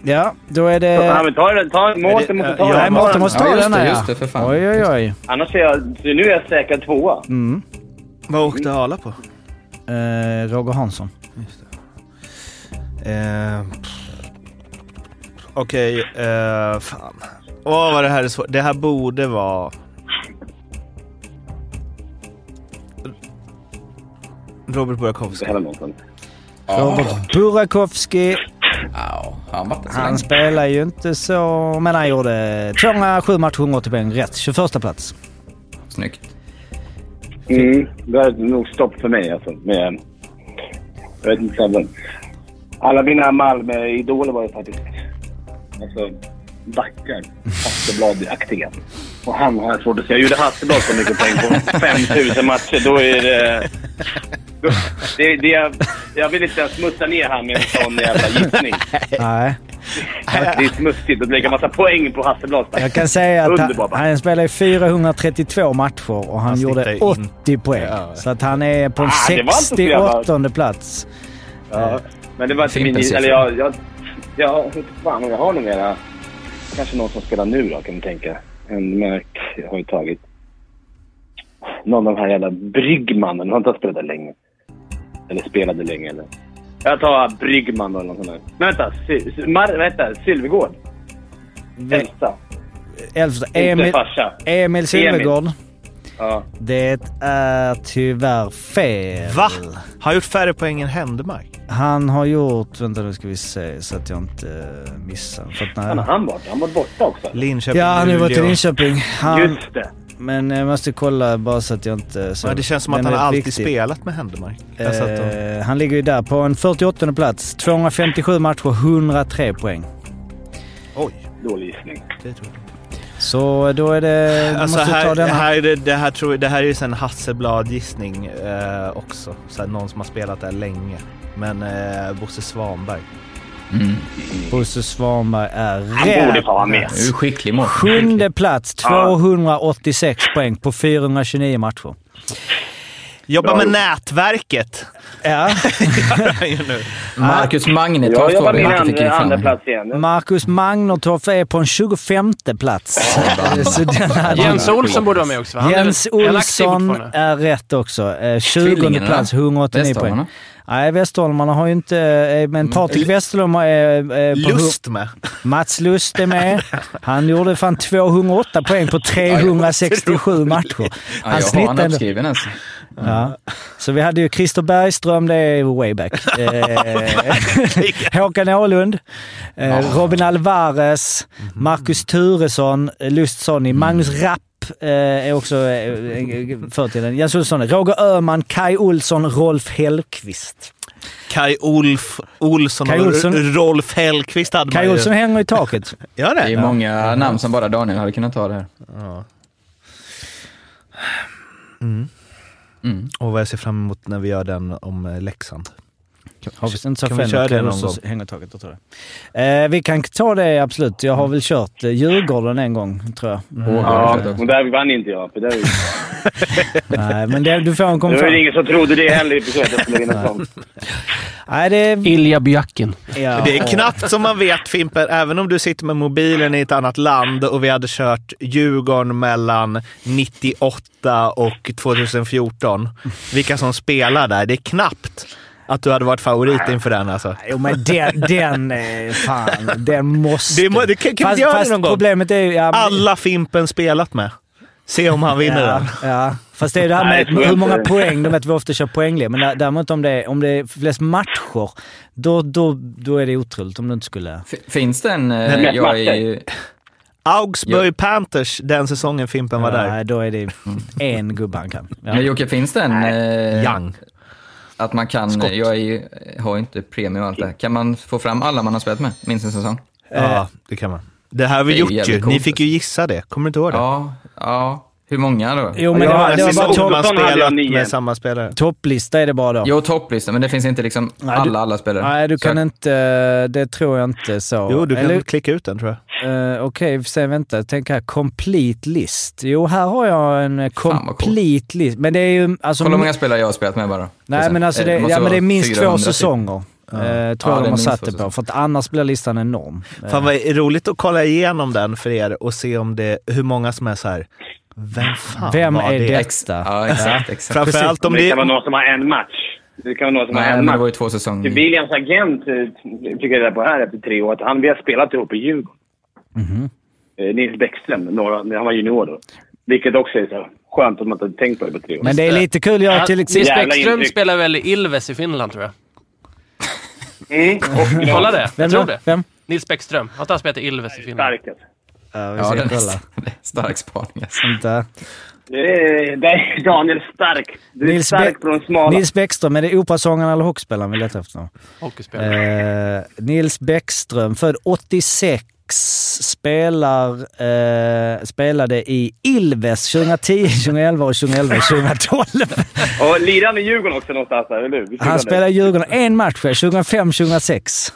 Ja, då är det... Ja, men ta den. Ta, Mårten måste ta Ja, den. Mårten måste ta Ja, just den det, här, just det, för fan. Oj, oj, oj. Annars är jag... Nu är jag säkrad tvåa. Mm. Vad åkte Arla på? Eh, Roger Hansson. Eh, Okej, eh, fan. Åh, vad det här är svårt. Det här borde vara... Robert Burakovsky. Det. Robert Burakovsky. Han Han spelar ju inte så... Men han gjorde 207 matcher, 180 poäng. Rätt. 21 plats. Snyggt. Mm, det är nog stopp för mig alltså. Med, jag vet inte. Alla mina Malmö-idoler var ju faktiskt alltså, backar. Hasselblad-aktiga. Och han har jag svårt att säga. Gjorde Hasselblad så mycket poäng på 5000 matcher, då är det... Då, det, det jag, jag vill inte ens smutsa ner han med en sån jävla gissning. Nej. Det är smutsigt att lägga massa poäng på Hasselblad. Jag kan säga att han, han spelar i 432 matcher och han, Han gjorde snittar in. 80 poäng. Ja. Så att han är på en Ah, det var inte så jävla- 68 plats. Ja, men det var inte min... Eller jag... jag jag vet inte fan om jag har någon mera... Kanske någon som spelar nu då, kan man tänka. En Märk har ju tagit. Någon av de här jävla Bryggmannen. Han har inte spelat länge. Eller spelade länge eller... Jag tar Bryggman eller något sånt där. Men vänta. Sy- Mar- vänta. Sylvegård. Elsa. Inte Emil. Emil Silvergård. Ja. Det är tyvärr fel. Va? Har han gjort färre poäng än Händemark? Han har gjort... Vänta nu ska vi se så att jag inte missar. För att, Han nej. har han varit. Han var borta också. Linköping, Ja, han har varit i. Linköping. Han, Just det. men jag måste kolla bara så att jag inte... Så, Ja, det känns som att han har alltid viktig. spelat med Händemark. Eh, han ligger ju där på en 48 plats. 257 matcher, 103 poäng. Oj, Dålig gissning. det tror jag. Så då är det... Du Alltså måste ta här, denna. här, är det, det, här tror, det här är ju en Hasselblad-gissning eh, också. Så här, någon som har spelat där länge. Men eh, Bosse Svanberg. Mm. Bosse Svanberg är Han borde rätt. få vara med. Du är skicklig. Sjunde plats, 286 poäng på 429 matcher. Jobbar med nätverket. Ja. <laughs> <laughs> Marcus Jag Magnetorp jobbar var det min inte fick andra, plats igen. Marcus Magnertorp är på en 25 plats. <laughs> Så den hade- Jens Olsson borde vara med också? Han är Jens Olsson är rätt också. Eh, 20 Tvillingarna plats, då? 189 poäng. Västholmarna? Nej, Västholmarna har ju inte... eh, Men Patrik Westerholm är, är på Lust med. Mats Lust är med. Han gjorde fan 208 poäng på 367 matcher. Ja, Han jag har han uppskriven alltså. Ja. Så vi hade ju Christer Bergström, det är way back. <laughs> Eh, <laughs> Håkan Åhlund, eh, Robin Alvarez, Marcus Turesson, eh, Lust Sonny, Magnus Rapp är också förtiden. Jens Olsson, Roger Öhman, Kai Olsson, Rolf Hellqvist. Kai Olf Olsson Kai och Olsson. R- Rolf Hellqvist hade Kai man ju. Olsson hänger i taket. <laughs> Gör det? Det är många namn som bara Daniel hade kunnat ta det Mm. Och vad jag ser fram emot när vi gör den om eh, Leksand? Leksand. Har vi inte Kan vi köra det någon gång? hänger taket? Jag tror det. Eh, vi kan ta det absolut. Jag har väl kört eh, Djurgården en gång, tror jag. Ja, och där vann inte jag. För där, <laughs> Nej, men det, du får en det var kommentar. ingen som trodde det heller i försöket att jag skulle vinna sånt. <laughs> Nej, det är... Ilja Byakin. Ja. Det är knappt som man vet Fimpen, även om du sitter med mobilen i ett annat land och vi hade kört Djurgården mellan 98 och 2014. Vilka som spelar där. Det är knappt att du hade varit favorit inför den alltså. Jo, men den, den är fan, den måste... Det må- det kan- kan vi fast, göra det fast någon gång? problemet är. Ja, men- Alla Fimpen spelat med. Se om han vinner ja, den. ja, fast det är det här Nej, med jag hur många poäng. De vet vi ofta kör poängliga, men däremot om det, är, om det är flest matcher, då, då, då är det otroligt om du inte skulle... F- Finns det en... eh, Jag är ju... Augsburg Panthers den säsongen Fimpen var där. Nej, då är det en gubbe han kan. Ja. Men Jocke, finns det en... eh, Young. Att man kan... Skott. Jag är ju, har ju inte premium och allt det här. Kan man få fram alla man har spelat med minst en säsong? Ja, det kan man. Det här har vi Det gjort ju. jävligt Ni coolt. fick ju gissa det. Kommer du inte ihåg det? Ja, ja. Hur många då? Jo, men Ja, det var, det var bara topp, spelat med samma spelare. topplista är det bara då. Jo, topplista, men det finns inte liksom Nej, du- alla, alla spelare. Nej, du kan Så- inte... Det tror jag inte så. Jo, du kan Eller, klicka ut den tror jag. eh, Okej, vi ser, vänta. Tänk här. Complete list. Jo, här har jag en eh, complete list. Men det är ju... Alltså, Kolla hur många spelare jag har spelat med bara. Nej, men alltså det, måste ja, men det är minst 400 två typ. Säsonger. Eh, tror jag det är de har satt det på. För att annars blir listan enorm. Eh, Fan vad roligt att kolla igenom den för er och se om det, hur många som är så här. Vem fan Vem var är det? detta? Ja, exakt. exakt. Framförallt om det det... kan vara någon som har en match. Det kan vara någon som har Nej, en men det match. var ju två säsonger. Williams agent eh, fick jag reda på här efter tre år att han, vi har spelat ihop i Djurgården. Mhm. Eh, Nils Bäckström, några, han var junior då. Vilket också är så skönt att man inte har tänkt på det på tre år. Men det är lite kul. Jag Ja, till Nils exempel... Jävla Bäckström intryck. spelar väl i Ilves i Finland, tror jag. Mm, <laughs> och <laughs> Kolla det. Vem Jag tror det. Vem? Nils Bäckström. Har inte han spelat i Ilves i Finland? Stark alltså. Ja, vi Ja, ska är, kolla. <laughs> det är stark spaning. Alltså. Det är, Daniel Stark. Du är Nils, stark på de smala. Nils Bäckström, är det operasångaren eller hockeyspelaren vi letar efter? Hockeyspelare. Eh, Nils Bäckström, född 86, spelar, eh, spelade i Ilves 2010, 2011 <laughs> och 2011 2012. <laughs> Och lirade i Djurgården också någonstans där, eller hur? Han spelade i Djurgården en match, 2005-2006. det.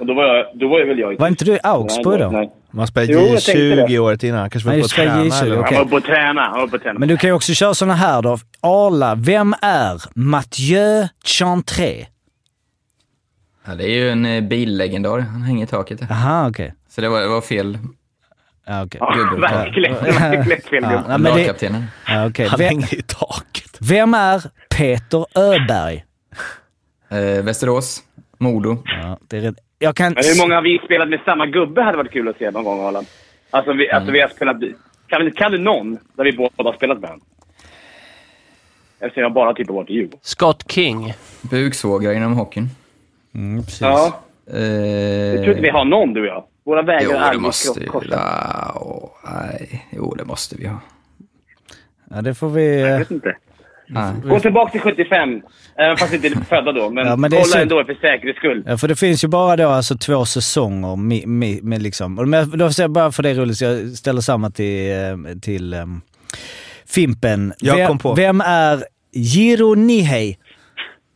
Och då var, jag, då var jag väl jag i Var inte du i Augsburg då? nej. Man spelade Jo, jag tänkte J20 det. året innan. Han kanske var Nej, på det, träna J20, eller vad. okej. Han var på att träna. Han var på att träna. Men du kan ju också köra såna här då. Arla, vem är Mathieu Chantré? Ja, det är ju en eh, billegendar. Han hänger i taket. Aha, okej. Så det var, det var fel. Ja, okej. Ja, Gubben. verkligen. Verkligen fel Ja, gubbe. men det, Lagkaptenen. ja, okej. Han Vem, hänger i taket. vem är Peter Öberg? Eh, Västerås. Modo. Ja, det är. Jag kan... Men hur många har vi spelat med samma gubbe hade varit kul att se någon gång, Arland. Alltså, vi, alltså, vi har spelat... Kan, vi- kan du någon där vi båda har spelat med honom? Eftersom jag bara typ har varit i Djurgården. Scott King. Buksvågare inom hockeyn. Mm, precis. Ja. Eh, Jag tror inte vi har någon, du och jag. Våra vägar Jo, är det måste vi. Ja, åh, nej. Jo, det måste vi ha. Ja, det får vi... Jag eh, vet inte. Nej. Gå tillbaka till 75. Även fast inte är <laughs> födda då. Men, Ja, men kolla synd. ändå för säkerhets skull. Ja, för det finns ju bara då alltså två säsonger med, med, med liksom... Och men då säger jag bara för det roligt, så jag ställer samma till, eh, till um, Fimpen. Jag vem, kom på. Vem är Jiro Nihei?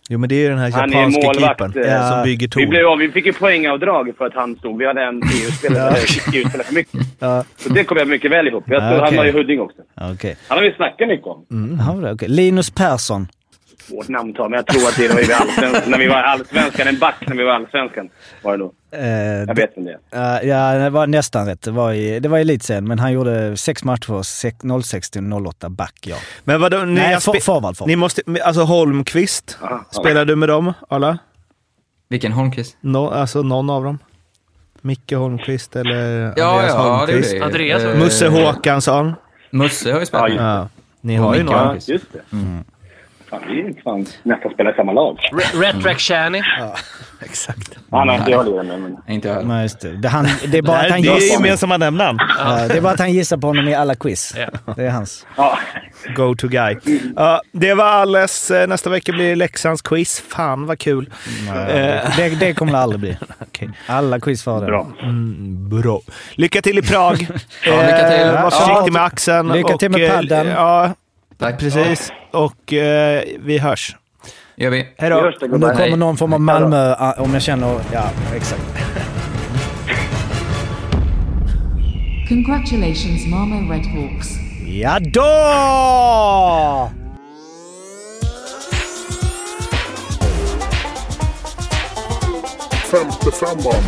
Jo men det är ju den här Han är japanska keepern eh, som bygger Vi, torn. blev av, vi fick ju poängavdrag för att han stod. Vi hade en EU-spelare EU-spelare för mycket. <laughs> Ja, Så det kommer jag mycket väl ihop. Jag Ja, tror han okej. var i Huddinge också. okej. Han har vi snackat mycket om. Mm. Ja, okej. Linus Persson. Svårt namn men jag tror att det var i allsvenskan. <laughs> när vi var allsvenskan. En back när vi var allsvenskan. Var det då. Eh, Jag vet det är. eh, ja, det var nästan rätt. Det var i, det var i elitserien, men han gjorde sex matcher, sex- 06 till 08 back, ja. Men vadå, ni, Nej, for, forward, forward. ni måste... Alltså Holmqvist, Aha, spelar du med dem alla? Vilken Holmqvist? No, alltså någon av dem? Micke Holmqvist eller Ja, Andreas ja, det är Holmqvist? det. Andreas Eh, Musse Håkansson? Musse har ju spelat Ja, med. Ja. Ni Och har ju några. Ja, just det. Fan, vi är fan nästan spelar i samma lag. Re- Retrack Shani. <laughs> Exakt. Han har inte jag lirat med, men... Inte jag heller. Nej, just det. Det, han, det är bara att han det är gissar. gemensamma nämnaren. Ja, det är bara att han gissar på honom i alla quiz. Ja. Det är hans. Ja. Go-to guy. Ja, det var alles. Eh, Nästa vecka blir det Leksands quiz. Fan vad kul. Eh, Det, det kommer det aldrig bli. okej. Alla quiz för det. Bra. Mm, bra. Lycka till i Prag. <laughs> Ja, lycka till. Eh, var Ja. försiktig med axeln. Lycka till med och, paddeln. Ja, Tack. precis. Och eh, vi hörs. gör vi. Hej då. då, Och nu gubbar. kommer någon form av Malmö, ah, om jag känner... Ja, exakt. <laughs> Congratulations, Malmo Redhawks. Ja då! Femte femman.